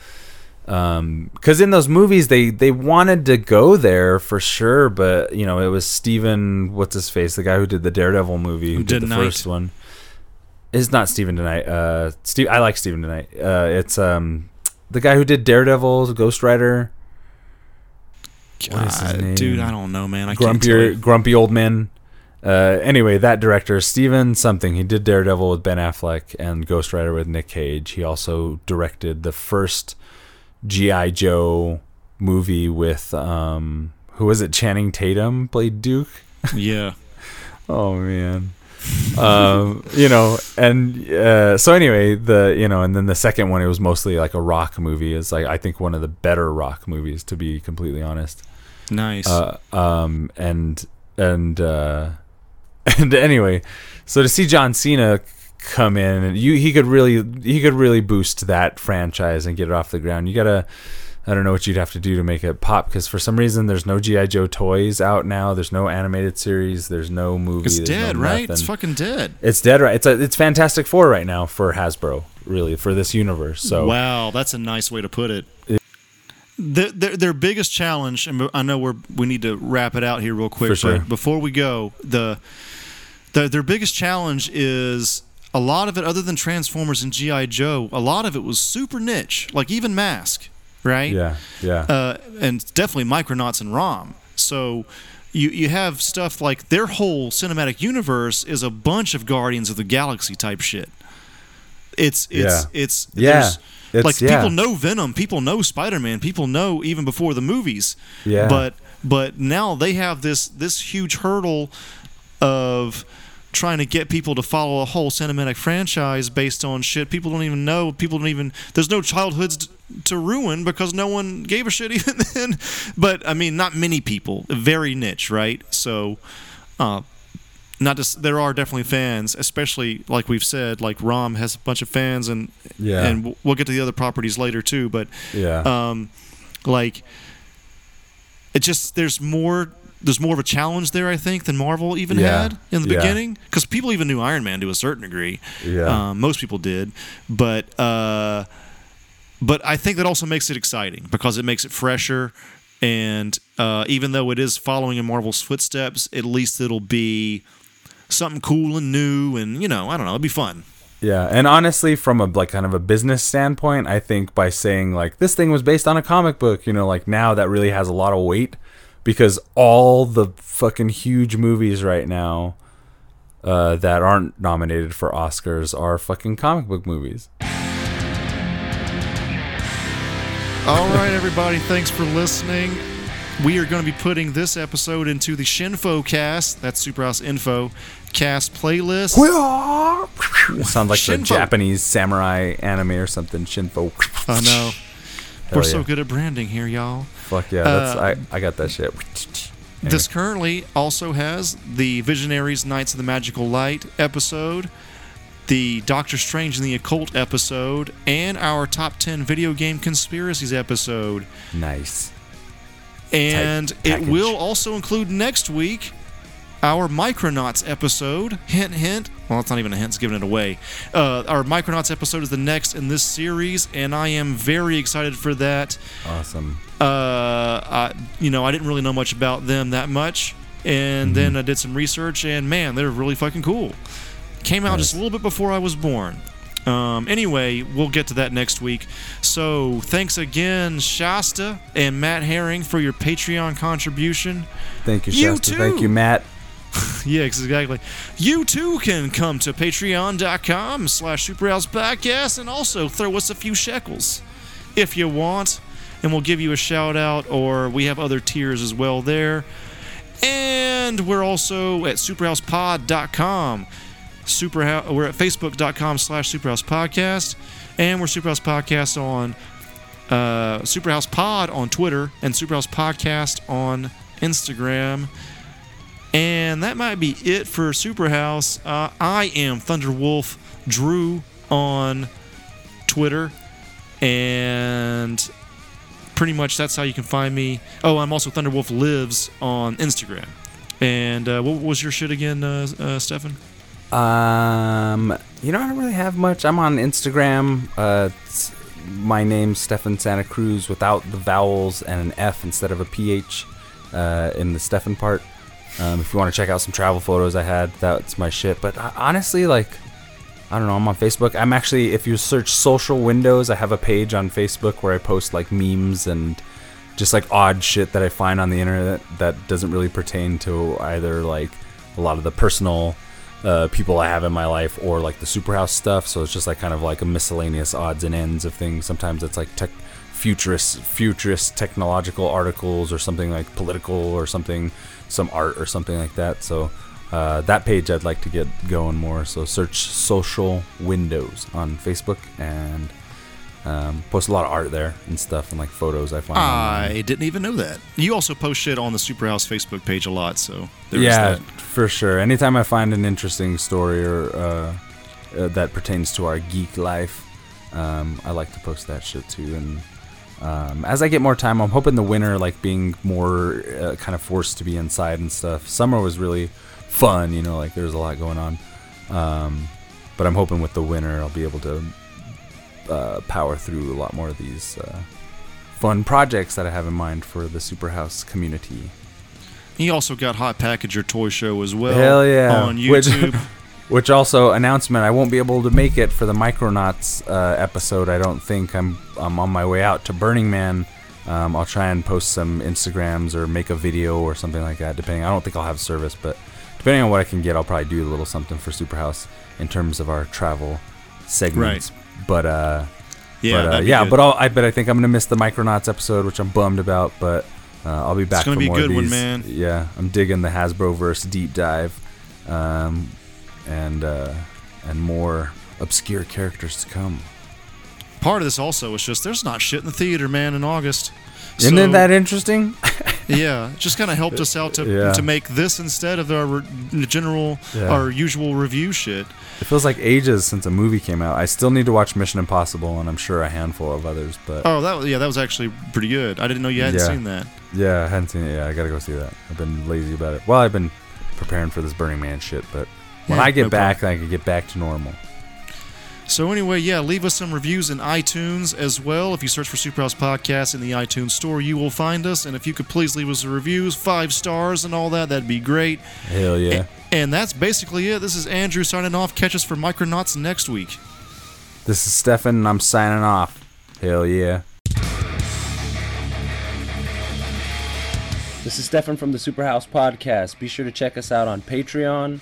Because in those movies they they wanted to go there for sure, but you know it was Steven what's his face, the guy who did the Daredevil movie, who did the Knight. first one. It's not Steven Tonight. Uh, Steve, I like Steven Tonight. Uh, it's um the guy who did Daredevil, Ghost Rider. What is his God, name? dude, I don't know, man. I Grumpy, grumpy old man. Uh, anyway, that director, Steven something, he did Daredevil with Ben Affleck and Ghost Rider with Nick Cage. He also directed the first G.I. Joe movie with, um, who was it? Channing Tatum played Duke. Yeah. Oh man. um, you know, and uh, so anyway, the you know, and then the second one, it was mostly like a rock movie. It's like I think one of the better rock movies, to be completely honest. Nice. Uh, um, and and uh, and anyway, so to see John Cena come in, and you he could really he could really boost that franchise and get it off the ground. You gotta. I don't know what you'd have to do to make it pop because for some reason there's no GI Joe toys out now. There's no animated series. There's no movie. it's dead, no right? It's fucking dead. It's dead, right? It's a, it's Fantastic Four right now for Hasbro, really for this universe. So Wow, that's a nice way to put it. Their, their, their biggest challenge, and I know we're we need to wrap it out here real quick, For sure. but before we go, the, the their biggest challenge is a lot of it, other than Transformers and GI Joe, a lot of it was super niche, like even Mask, right? yeah, yeah, uh, and definitely Micronauts and ROM. So you you have stuff like their whole cinematic universe is a bunch of Guardians of the Galaxy type shit. It's it's Yeah. it's Yeah. It's- like yeah. people know Venom, people know Spider Man, people know even before the movies. Yeah. But but now they have this this huge hurdle of trying to get people to follow a whole cinematic franchise based on shit people don't even know. People don't even there's no childhoods to ruin because no one gave a shit even then. But I mean, not many people. Very niche, right? So, uh, not just there are definitely fans, especially like we've said, like Rom has a bunch of fans, and Yeah. and we'll get to the other properties later too. But yeah. um, like it just there's more there's more of a challenge there I think than Marvel even Yeah. had in the Yeah. beginning because people even knew Iron Man to a certain degree. Yeah. um, most people did, but uh, but I think that also makes it exciting because it makes it fresher. And uh, even though it is following in Marvel's footsteps, at least it'll be something cool and new, and you know, I don't know, it'll be fun. Yeah, and honestly, from a like kind of a business standpoint, I think by saying like this thing was based on a comic book, you know, like now that really has a lot of weight because all the fucking huge movies right now uh, that aren't nominated for Oscars are fucking comic book movies. All right, everybody, thanks for listening. We are going to be putting this episode into the Shinfo cast, that's Superhouse Info cast playlist. Sounds like the Japanese samurai anime or something. Shinfo. I know. Hell We're so good at branding here, y'all. Fuck yeah, that's Uh, I, I got that shit. This currently also has the Visionaries Knights of the Magical Light episode, the Doctor Strange and the Occult episode, and our top 10 video game conspiracies episode. Nice. And it will also include next week our Micronauts episode. Hint, hint. Well, it's not even a hint, it's giving it away. Uh, our Micronauts episode is the next in this series, and I am very excited for that. Awesome. Uh, I, you know, I didn't really know much about them that much, and then I did some research, and man, they're really fucking cool. Came out just a little bit before I was born, Um, anyway, we'll get to that next week. So thanks again, Shasta and Matt Herring, for your Patreon contribution. Thank you, You Shasta. Thank you, Matt. Yeah, exactly. You too can come to patreon.com slash superhouse podcast and also throw us a few shekels if you want. And we'll give you a shout out, or we have other tiers as well there. And we're also at superhousepod.com. Superhouse, we're at facebook.com slash superhouse podcast. And we're Superhouse Podcast on uh, Superhouse Pod on Twitter and Superhouse Podcast on Instagram. And that might be it for Superhouse. Uh, I am Thunderwolf Drew on Twitter, and pretty much that's how you can find me. Oh, I'm also Thunderwolf Lives on Instagram. And uh, what was your shit again, uh, uh, Stefan? Um, you know, I don't really have much. I'm on Instagram. Uh, my name's Stefan Santa Cruz without the vowels and an F instead of a PH uh, in the Stefan part. Um, if you want to check out some travel photos I had, that's my shit. But uh, honestly, like, I don't know. I'm on Facebook. I'm actually, if you search social windows, I have a page on Facebook where I post like memes and just like odd shit that I find on the internet that doesn't really pertain to either like a lot of the personal uh, people I have in my life or like the Superhouse stuff. So it's just like kind of like a miscellaneous odds and ends of things. Sometimes it's like tech futurist futurist technological articles or something like political or something some art or something like that so uh, that page i'd like to get going more so search social windows on facebook and um, post a lot of art there and stuff and like photos i find online. I didn't even know that. You also post shit on the Superhouse Facebook page a lot, so yeah that. for sure anytime i find an interesting story or uh, uh, that pertains to our geek life um, i like to post that shit too and um, as i get more time i'm hoping the winter like being more uh, kind of forced to be inside and stuff summer was really fun you know like there's a lot going on um, but i'm hoping with the winter i'll be able to uh, power through a lot more of these uh, fun projects that i have in mind for the superhouse community He also got Hot Packager Toy Show as well. Hell yeah. On YouTube. Which also announcement, I won't be able to make it for the Micronauts uh, episode. I don't think I'm I'm on my way out to Burning Man. Um, I'll try and post some Instagrams or make a video or something like that. Depending, I don't think I'll have service, but depending on what I can get, I'll probably do a little something for Superhouse in terms of our travel segments. Right. But uh, Yeah, but, uh, yeah. good. But I'll, I bet I think I'm gonna miss the Micronauts episode, which I'm bummed about. But uh, I'll be back. It's gonna for be a more good one, man. Yeah, I'm digging the Hasbro verse deep dive, um, and uh, and more obscure characters to come. Part of this also is just there's not shit in the theater, man, in August. Isn't So, that interesting? Yeah, just kind of helped us out to Yeah. to make this instead of our general, Yeah. our usual review shit. It feels like ages since a movie came out. I still need to watch Mission Impossible, and I'm sure a handful of others. But Oh, that was yeah, that was actually pretty good. I didn't know you hadn't Yeah. seen that. yeah, I hadn't seen it. Yeah, I gotta go see that. I've been lazy about it. Well, I've been preparing for this Burning Man shit, but when Yeah, I get no back, I can get back to normal. So anyway, yeah, leave us some reviews in iTunes as well. If you search for Superhouse Podcast in the iTunes store, you will find us. And if you could please leave us the reviews, five stars and all that, that'd be great. Hell yeah! And that's basically it. This is Andrew signing off. Catch us for Micronauts next week. This is Stefan, and I'm signing off. Hell yeah! This is Stefan from the Superhouse Podcast. Be sure to check us out on Patreon,